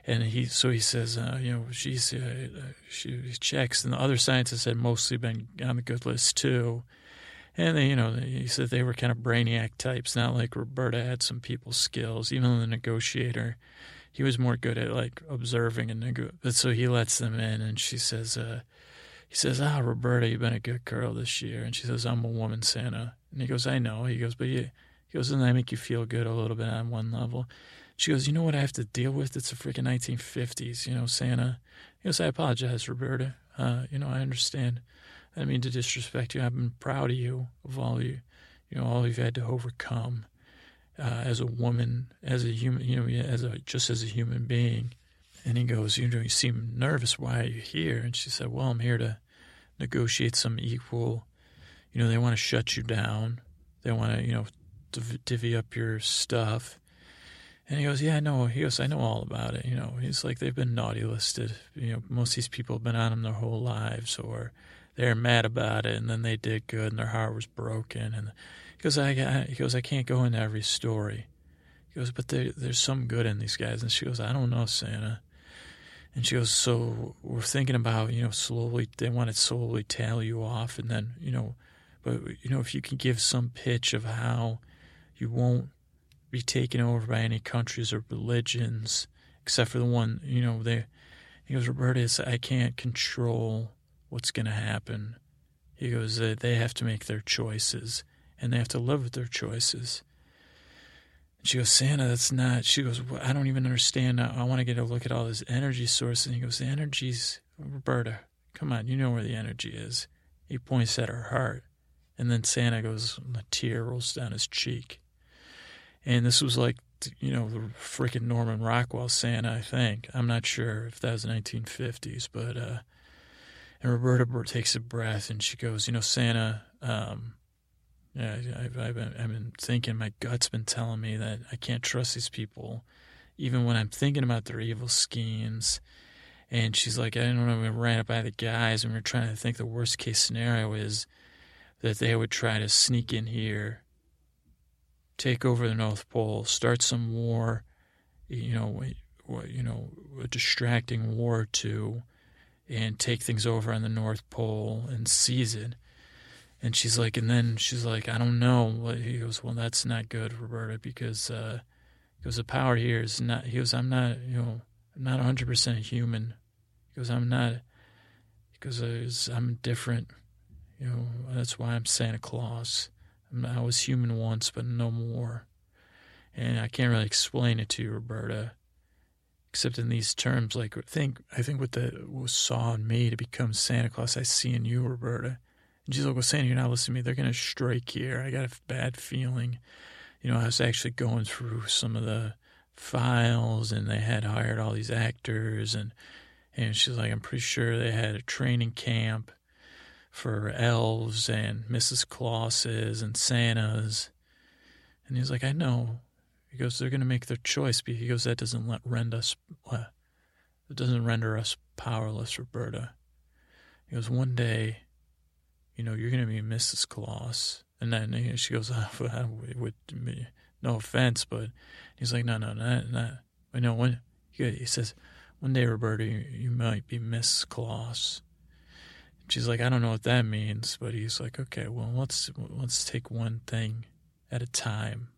And he, so he says, uh, you know, she's, uh, she checks, and the other scientists had mostly been on the good list too. And they, you know, he said they were kind of brainiac types, not like Roberta had some people skills. Even the negotiator, he was more good at like observing and nego- so he lets them in and she says uh, he says ah roberta you've been a good girl this year. And she says i'm a woman santa. And he goes i know. He goes but he goes doesn't that make you feel good a little bit on one level? She goes you know what i have to deal with? It's the freaking 1950s you know santa. He goes i apologize roberta. Uh, you know i understand. I mean to disrespect you. I've been proud of you of all you you know all you've had to overcome uh, as a woman, as a human, you know, as a just as a human being. And he goes, you know, you seem nervous. Why are you here? And she said, well, I'm here to negotiate some equal. You know, they want to shut you down. They want to, you know, div- divvy up your stuff. And he goes, yeah, I know. He goes, I know all about it. You know, he's like, they've been naughty listed. You know, most of these people have been on them their whole lives, or they're mad about it, and then they did good, and their heart was broken, and he goes, I, he goes, I can't go into every story. He goes, but there, there's some good in these guys. And she goes, I don't know, Santa. And she goes, so we're thinking about, you know, slowly, they want to slowly tail you off. And then, you know, but, you know, if you can give some pitch of how you won't be taken over by any countries or religions, except for the one, you know, they, he goes, Roberta, I can't control what's going to happen. He goes, they have to make their choices and they have to live with their choices. And she goes, Santa, that's not. She goes, I don't even understand. I, I want to get a look at all this energy source. And he goes, the energy's Roberta. Come on, you know where the energy is. He points at her heart, and then Santa goes, and a tear rolls down his cheek. And this was like, you know, the freaking Norman Rockwell Santa, I think. I'm not sure if that was the 1950s, but uh, and Roberta takes a breath and she goes, you know, Santa, um, yeah, I've, I've, been, I've been thinking, my gut's been telling me that I can't trust these people, even when I'm thinking about their evil schemes. And she's like, I don't know, we ran up by the guys, and we are trying to think the worst case scenario is that they would try to sneak in here, take over the North Pole, start some war, you know, you know, a distracting war or two, and take things over on the North Pole and seize it. And she's like, and then she's like, I don't know. He goes, well, that's not good, Roberta, because uh, he goes, the power here is not. He goes, I'm not, you know, I'm not 100 percent human. He goes, I'm not. Because I'm different. You know, that's why I'm Santa Claus. I'm not, I was human once, but no more. And I can't really explain it to you, Roberta, except in these terms. Like, think I think what the what saw in me to become Santa Claus, I see in you, Roberta. Like, well, Sandy, you're not listening to me. They're going to strike here. I got a bad feeling. You know, I was actually going through some of the files and they had hired all these actors and and she's like, I'm pretty sure they had a training camp for elves and Mrs. Clauses and Santas. And he's like, I know. He goes, they're going to make their choice. But he goes, that doesn't let rend us, uh, it doesn't render us powerless, Roberta. He goes, one day you know, you're going to be Mrs. Claus. And then you know, she goes, oh, with me, no offense, but he's like, no, no, no, no. I know when he says, one day, Roberta, you, you might be Miss Claus. She's like, I don't know what that means, but he's like, okay, well, let's let's take one thing at a time.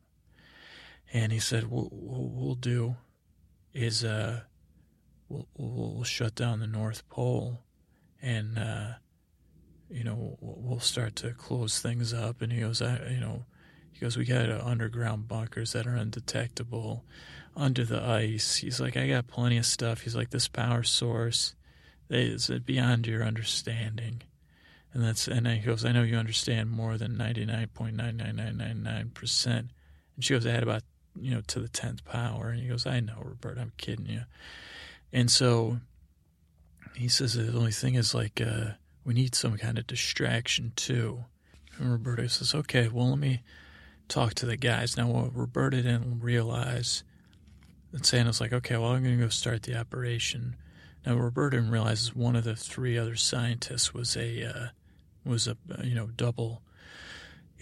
And he said, what we'll, do is uh, we'll, we'll shut down the North Pole, and uh, you know, we'll start to close things up. And he goes, I, you know, he goes, we got underground bunkers that are undetectable under the ice. He's like, I got plenty of stuff. He's like, this power source is beyond your understanding. And that's and he goes, I know you understand more than ninety nine point nine nine nine nine nine percent. And she goes, I had about you know to the tenth power. And he goes, I know, Robert, I'm kidding you. And so he says the only thing is like uh, we need some kind of distraction too. And Roberto says, okay, well let me talk to the guys. Now what Roberta didn't realize that Santa's like, okay, well I'm going to go start the operation. Now Roberta didn't realize one of the three other scientists was a uh, was a you know double.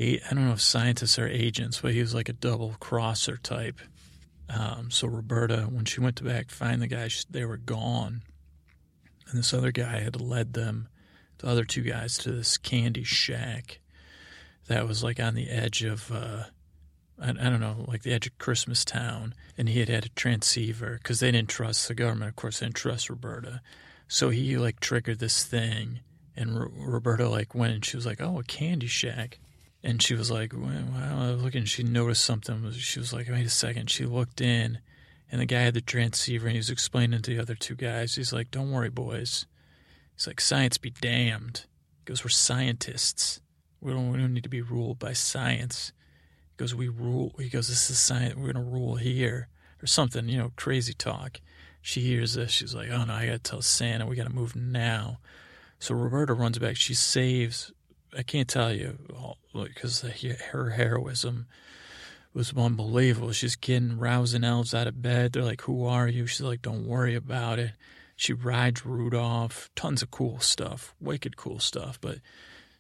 I don't know if scientists are agents, but he was like a double crosser type. Um, so Roberta, when she went to back find the guys, they were gone, and this other guy had led them, the other two guys, to this candy shack that was like on the edge of. Uh, I, I don't know, like the edge of Christmas Town, and he had had a transceiver because they didn't trust the government. Of course, they didn't trust Roberta, so he like triggered this thing, and R- Roberta like went and she was like, "Oh, a candy shack," and she was like, "Well, I was looking." She noticed something. She was like, "Wait a second. She looked in, and the guy had the transceiver, and he was explaining to the other two guys. He's like, "Don't worry, boys." He's like, "Science be damned." He goes, "We're scientists. We don't we don't need to be ruled by science." He goes, "We rule." He goes, "This is science. We're gonna rule here." Or something, you know, crazy talk. She hears this. She's like, "Oh no, I gotta tell Santa. We gotta move now." So Roberta runs back. She saves. I can't tell you because her heroism was unbelievable. She's getting rousing elves out of bed. They're like, "Who are you?" She's like, "Don't worry about it." She rides Rudolph. Tons of cool stuff. Wicked cool stuff. But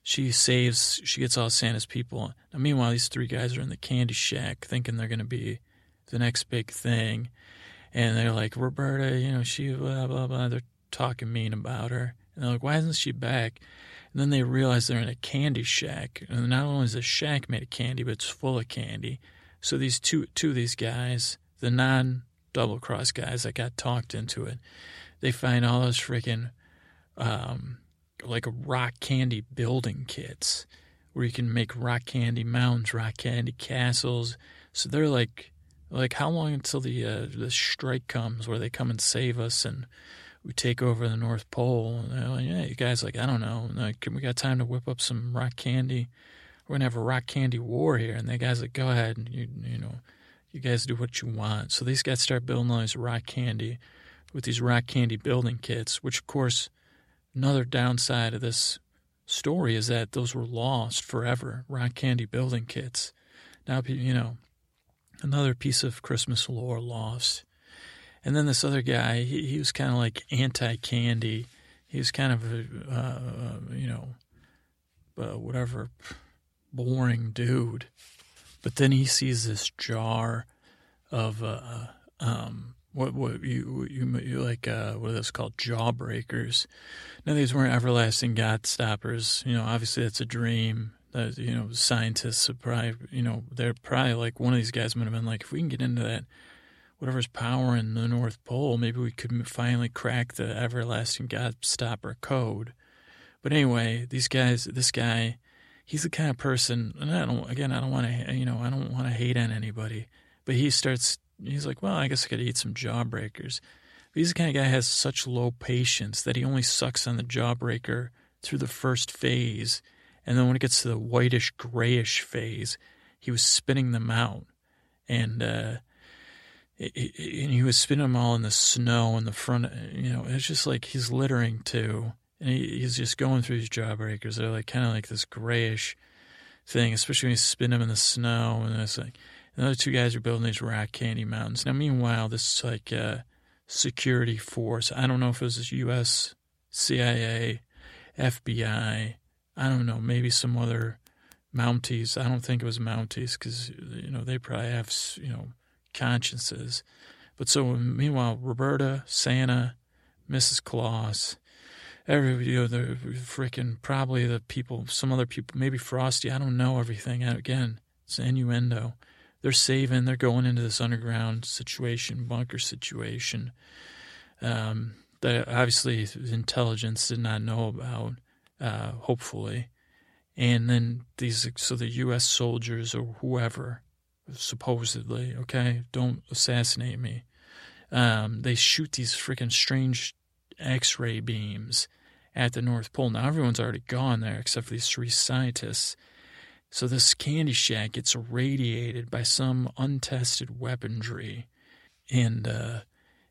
she saves. She gets all Santa's people. Now, meanwhile, these three guys are in the candy shack, thinking they're going to be the next big thing, and they're like, "Roberta, you know, she blah blah blah." They're talking mean about her. And they're like, why isn't she back? And then they realize they're in a candy shack. And not only is the shack made of candy, but it's full of candy. So these two two of these guys, the non double cross guys that got talked into it, they find all those freaking um, like rock candy building kits where you can make rock candy mounds, rock candy castles. So they're like like how long until the uh, the strike comes where they come and save us and we take over the North Pole. And they're like, yeah, you guys, like, I don't know. Like, we got time to whip up some rock candy. We're to have a rock candy war here. And the guys like, go ahead. And you, you know, you guys do what you want. So these guys start building all these rock candy with these rock candy building kits, which, of course, another downside of this story is that those were lost forever. Rock candy building kits. Now, you know, another piece of Christmas lore lost. And then this other guy, he, he was kind of like anti candy. He was kind of a, uh, you know, uh, whatever, boring dude. But then he sees this jar of, uh, um, what what you you, you like uh, what are those called jawbreakers? Now these weren't everlasting Gobstoppers. You know, obviously that's a dream. That you know, scientists probably you know they're probably like one of these guys might have been like, if we can get into that whatever's powering the North Pole, maybe we could finally crack the everlasting Gobstopper code. But anyway, these guys, this guy, he's the kind of person, and I don't, again, I don't want to, you know, I don't want to hate on anybody, but he starts, he's like, well, I guess I to eat some jawbreakers. But he's the kind of guy has such low patience that he only sucks on the jawbreaker through the first phase. And then when it gets to the whitish grayish phase, he was spinning them out. And, uh, and he was spinning them all in the snow in the front. You know, it's just like he's littering too, and he, he's just going through these jawbreakers. They're like kind of like this grayish thing, especially when you spin them in the snow. And it's like and the other two guys are building these rock candy mountains. Now, meanwhile, this is like uh, security force. I don't know if it was U.S. CIA, FBI. I don't know, maybe some other Mounties. I don't think it was Mounties because you know they probably have you know consciences. But so meanwhile, Roberta, Santa, Mrs. Claus, every you know the freaking probably the people, some other people, maybe Frosty. I don't know everything. Again, it's innuendo. They're saving. They're going into this underground situation, bunker situation. Um, that obviously intelligence did not know about. Uh, hopefully, and then these so the U.S. soldiers or whoever supposedly, okay? Don't assassinate me. Um, they shoot these freaking strange X ray beams, at the North Pole. Now everyone's already gone there except for these three scientists. So this candy shack gets irradiated by some untested weaponry, and uh,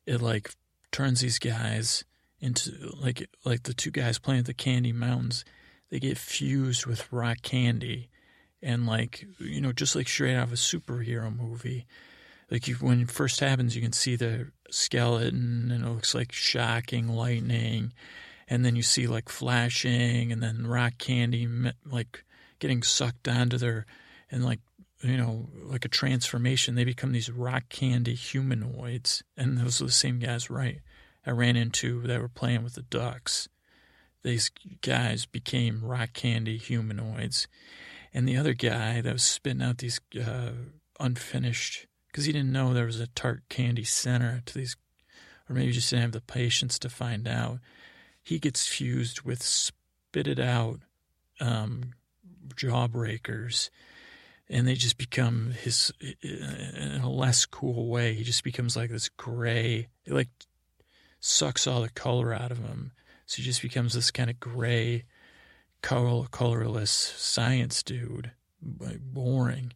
it like turns these guys into like like the two guys playing at the Candy Mountains. They get fused with rock candy, and like you know, just like straight out of a superhero movie. Like you, when it first happens, you can see the skeleton, and it looks like shocking lightning, and then you see like flashing, and then rock candy like getting sucked onto their and like you know like a transformation. They become these rock candy humanoids, and those are the same guys, right? I ran into that were playing with the ducks. These guys became rock candy humanoids, and the other guy that was spitting out these uh, unfinished because he didn't know there was a tart candy center to these, or maybe just didn't have the patience to find out. He gets fused with spitted out um, jawbreakers and they just become his in a less cool way. He just becomes like this gray. It like sucks all the color out of him, so he just becomes this kind of gray, color, colorless science dude, boring.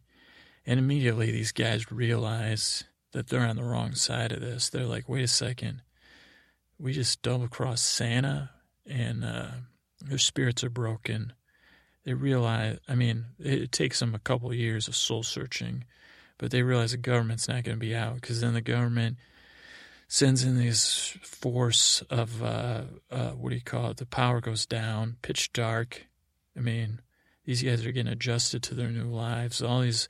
And immediately these guys realize that they're on the wrong side of this. They're like, wait a second, we just double crossed Santa, and uh, their spirits are broken they realize, I mean, it takes them a couple of years of soul searching, but they realize the government's not going to be out because then the government sends in this force of, uh, uh, what do you call it? The power goes down, pitch dark. I mean, these guys are getting adjusted to their new lives. All these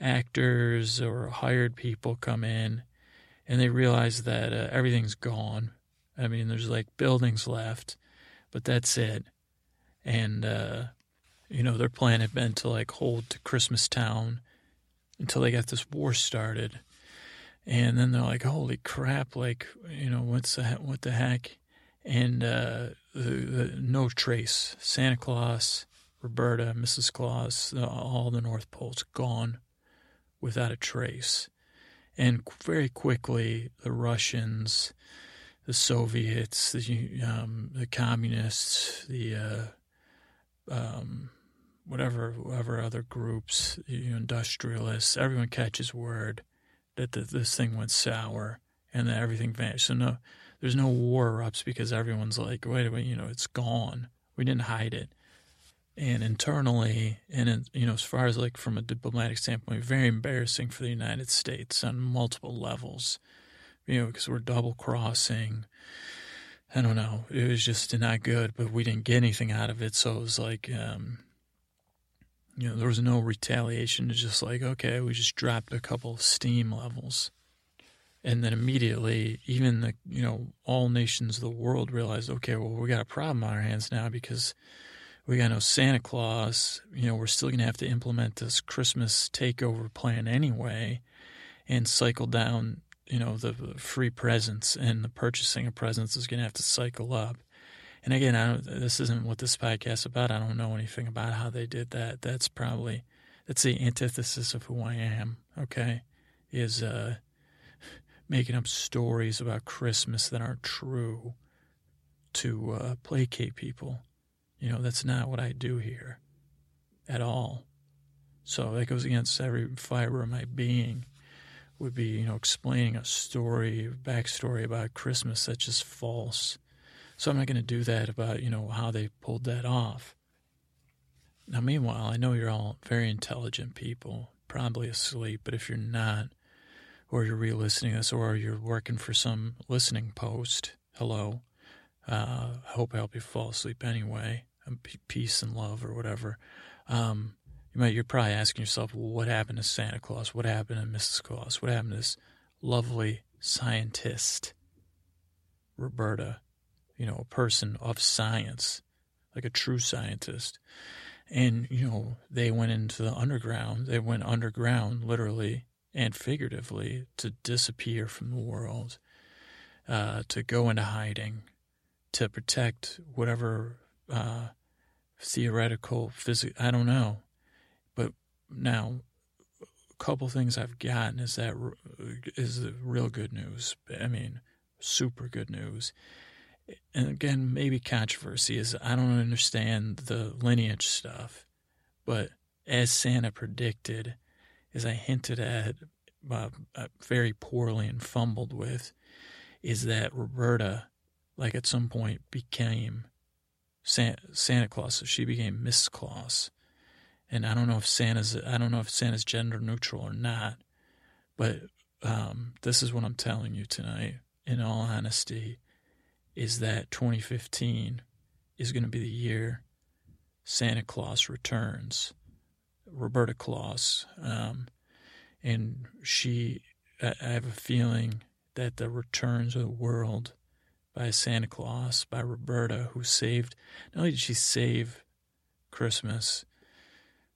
actors or hired people come in and they realize that uh, everything's gone. I mean, there's like buildings left, but that's it. And uh, you know, their plan had been to like hold to Christmas Town until they got this war started. And then they're like, holy crap, like, you know, what's the, what the heck? And uh, the, the, no trace. Santa Claus, Roberta, Mrs. Claus, all the North Pole's gone without a trace. And very quickly, the Russians, the Soviets, the um, the communists, the uh, um, whatever whatever other groups, you know, industrialists, everyone catches word that the, this thing went sour and that everything vanished. So no, there's no war erupts because everyone's like, wait a minute, you know, it's gone. We didn't hide it. And internally, and you know, as far as like from a diplomatic standpoint, very embarrassing for the United States on multiple levels. You know, because we're double crossing. I don't know. It was just not good, but we didn't get anything out of it. So it was like, um, you know, there was no retaliation. It's just like, okay, we just dropped a couple steam levels. And then immediately, even the, you know, all nations of the world realized, okay, well, we got a problem on our hands now because we got no Santa Claus. You know, we're still going to have to implement this Christmas takeover plan anyway and cycle down, you know, the free presents and the purchasing of presents is going to have to cycle up. And again, I don't, this isn't what this podcast is about. I don't know anything about how they did that. That's probably that's the antithesis of who I am. Okay, is uh, making up stories about Christmas that aren't true to uh, placate people. You know, that's not what I do here at all. So that goes against every fiber of my being. Would be you know explaining a story, backstory about Christmas that's just false so I'm not going to do that about, you know, how they pulled that off. Now, meanwhile, I know you're all very intelligent people, probably asleep, but if you're not, or you're re listening this, or you're working for some listening post, hello. Uh, I hope I help you fall asleep anyway. Peace and love, or whatever. Um, you might, you're probably asking yourself, well, what happened to Santa Claus? What happened to Mrs. Claus? What happened to this lovely scientist, Roberta? You know, a person of science, like a true scientist. And, you know, they went into the underground. They went underground, literally and figuratively, to disappear from the world, uh, to go into hiding, to protect whatever uh, theoretical physics. I don't know. But now, a couple things I've gotten is that is the real good news. I mean, super good news and again, maybe controversy is I don't understand the lineage stuff, but as Santa predicted, as I hinted at uh, uh, very poorly and fumbled with, is that Roberta, like at some point, became Santa, Santa Claus. So she became Miss Claus. And I don't know if Santa's I don't know if Santa's gender neutral or not, but um, this is what I'm telling you tonight. In all honesty, is that 2015 is going to be the year Santa Claus returns, Roberta Claus, um, and she. I have a feeling that the returns of the world by Santa Claus, by Roberta, who saved, not only did she save Christmas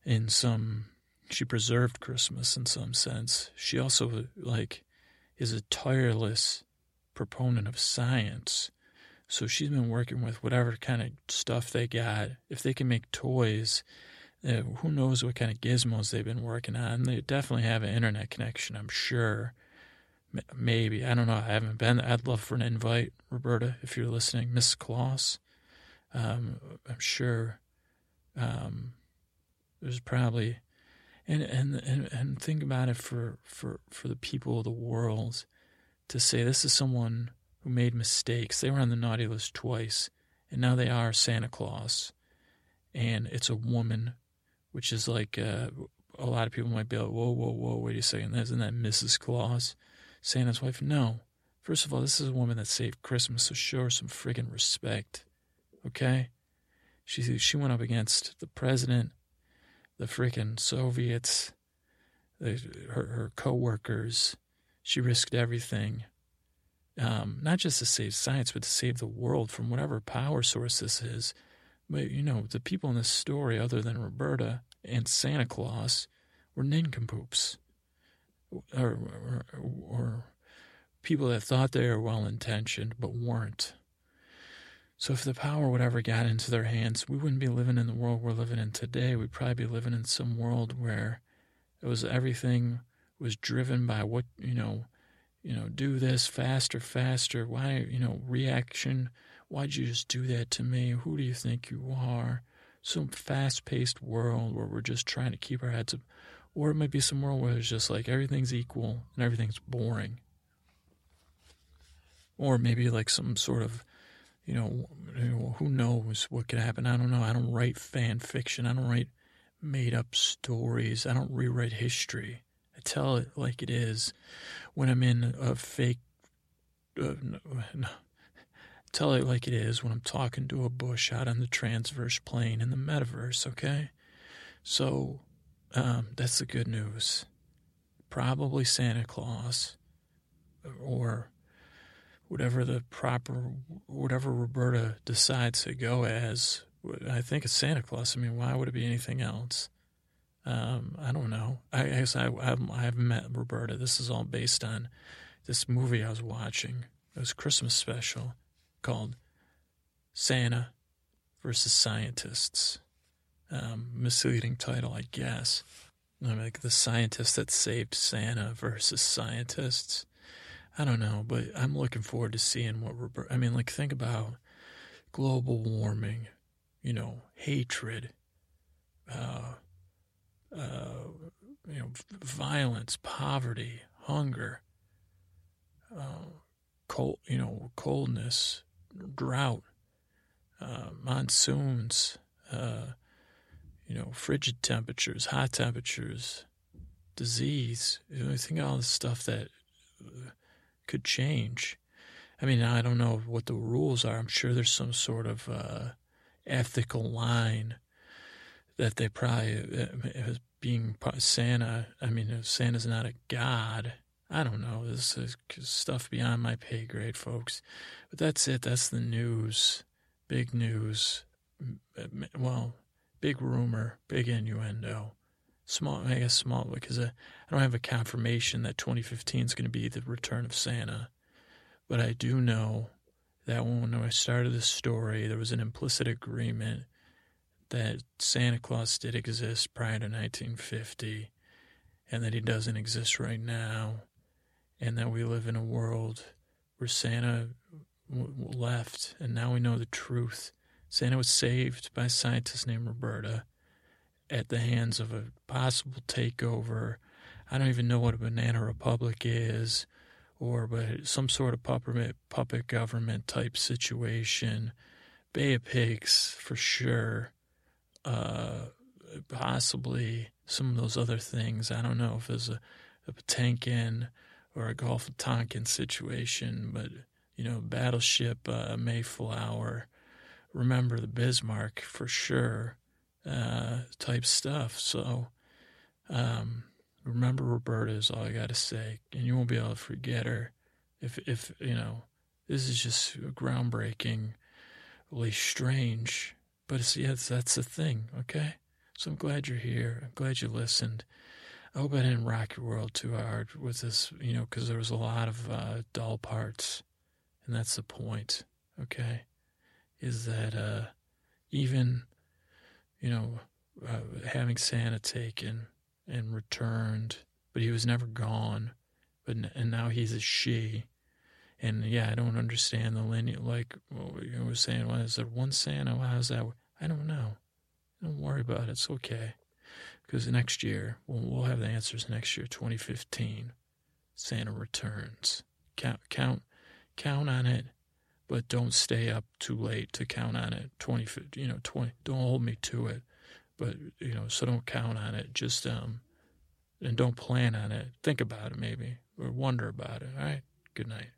in some, she preserved Christmas in some sense, she also, like, is a tireless proponent of science. So she's been working with whatever kind of stuff they got. If they can make toys, uh, who knows what kind of gizmos they've been working on. They definitely have an internet connection, I'm sure. Maybe. I don't know. I haven't been. I'd love for an invite, Roberta, if you're listening. Miss Claus. Um, I'm sure um, there's probably. And, and and and think about it for, for, for the people of the world to say this is someone who made mistakes. They were on the naughty list twice, and now they are Santa Claus. And it's a woman, which is like uh, a lot of people might be like, whoa, whoa, whoa, wait a second, isn't that Mrs. Claus? Santa's wife? No. First of all, this is a woman that saved Christmas, so show her some friggin' respect. Okay? She she went up against the president, the freaking Soviets, the, her her coworkers. She risked everything, um, not just to save science, but to save the world from whatever power source this is. But you know, the people in this story, other than Roberta and Santa Claus, were nincompoops or, or, or people that thought they were well intentioned but weren't. So if the power would ever got into their hands, we wouldn't be living in the world we're living in today. We'd probably be living in some world where it was everything was driven by what you know, you know, do this faster, faster. Why, you know, reaction. Why'd you just do that to me? Who do you think you are? Some fast-paced world where we're just trying to keep our heads up. Or it might be some world where it's just like everything's equal and everything's boring. Or maybe like some sort of, you know, who knows what could happen. I don't know. I don't write fan fiction. I don't write made up stories. I don't rewrite history. I tell it like it is. When I'm in a fake, uh, no, no, tell it like it is when I'm talking to a bush out on the transverse plane in the metaverse, okay? So um, that's the good news. Probably Santa Claus or whatever the proper, whatever Roberta decides to go as. I think it's Santa Claus. I mean, why would it be anything else? Um, I don't know. I, I guess I, I, haven't met Roberta. This is all based on this movie I was watching. It was Christmas special called Santa versus Scientists um, misleading title, I guess. Like the scientist that saved Santa versus scientists. I don't know, but I'm looking forward to seeing what Robert. I mean, like think about global warming, you know, hatred, uh, uh, you know, violence, poverty, hunger, uh, cold, you know, coldness, drought, uh, monsoons. Uh, you know, frigid temperatures, hot temperatures, disease. You know, think all the stuff that uh, could change. I mean, I don't know what the rules are. I'm sure there's some sort of uh, ethical line that they probably, uh, being Santa, I mean, if Santa's not a god. I don't know. This is stuff beyond my pay grade, folks. But that's it. That's the news. Big news. Well, big rumor, big innuendo. Small, I guess small because I, I don't have a confirmation that 2015 is going to be the return of Santa, but I do know that when I started this story, there was an implicit agreement that Santa Claus did exist prior to 1950, and that he doesn't exist right now, and that we live in a world where Santa left, and now we know the truth. Santa was saved by a scientist named Roberta at the hands of a possible takeover. I don't even know what a banana republic is, or but some sort of puppet puppet government type situation. Bay of Pigs for sure. Uh, possibly some of those other things. I don't know if there's a, a Potemkin or a Gulf of Tonkin situation, but you know, battleship uh, Mayflower. Remember the Bismarck for sure uh, type stuff. So um, remember Roberta is all I got to say, and you won't be able to forget her. If if you know, this is just groundbreaking, really strange, but it's yes, that's the thing. Okay, so I'm glad you're here. I'm glad you listened. I hope I didn't rock your world too hard with this, you know, because there was a lot of uh, dull parts, and that's the point. Okay, is that uh, even, you know, uh, having Santa taken and returned, but he was never gone, but and now he's a she. And yeah, I don't understand the lineage. Like what you were saying, why is there one Santa? How's that? I don't know. Don't worry about it. It's okay because next year we'll, we'll have the answers next year 2015 santa returns count count count on it but don't stay up too late to count on it 20 you know 20 don't hold me to it but you know so don't count on it just um and don't plan on it think about it maybe or wonder about it all right good night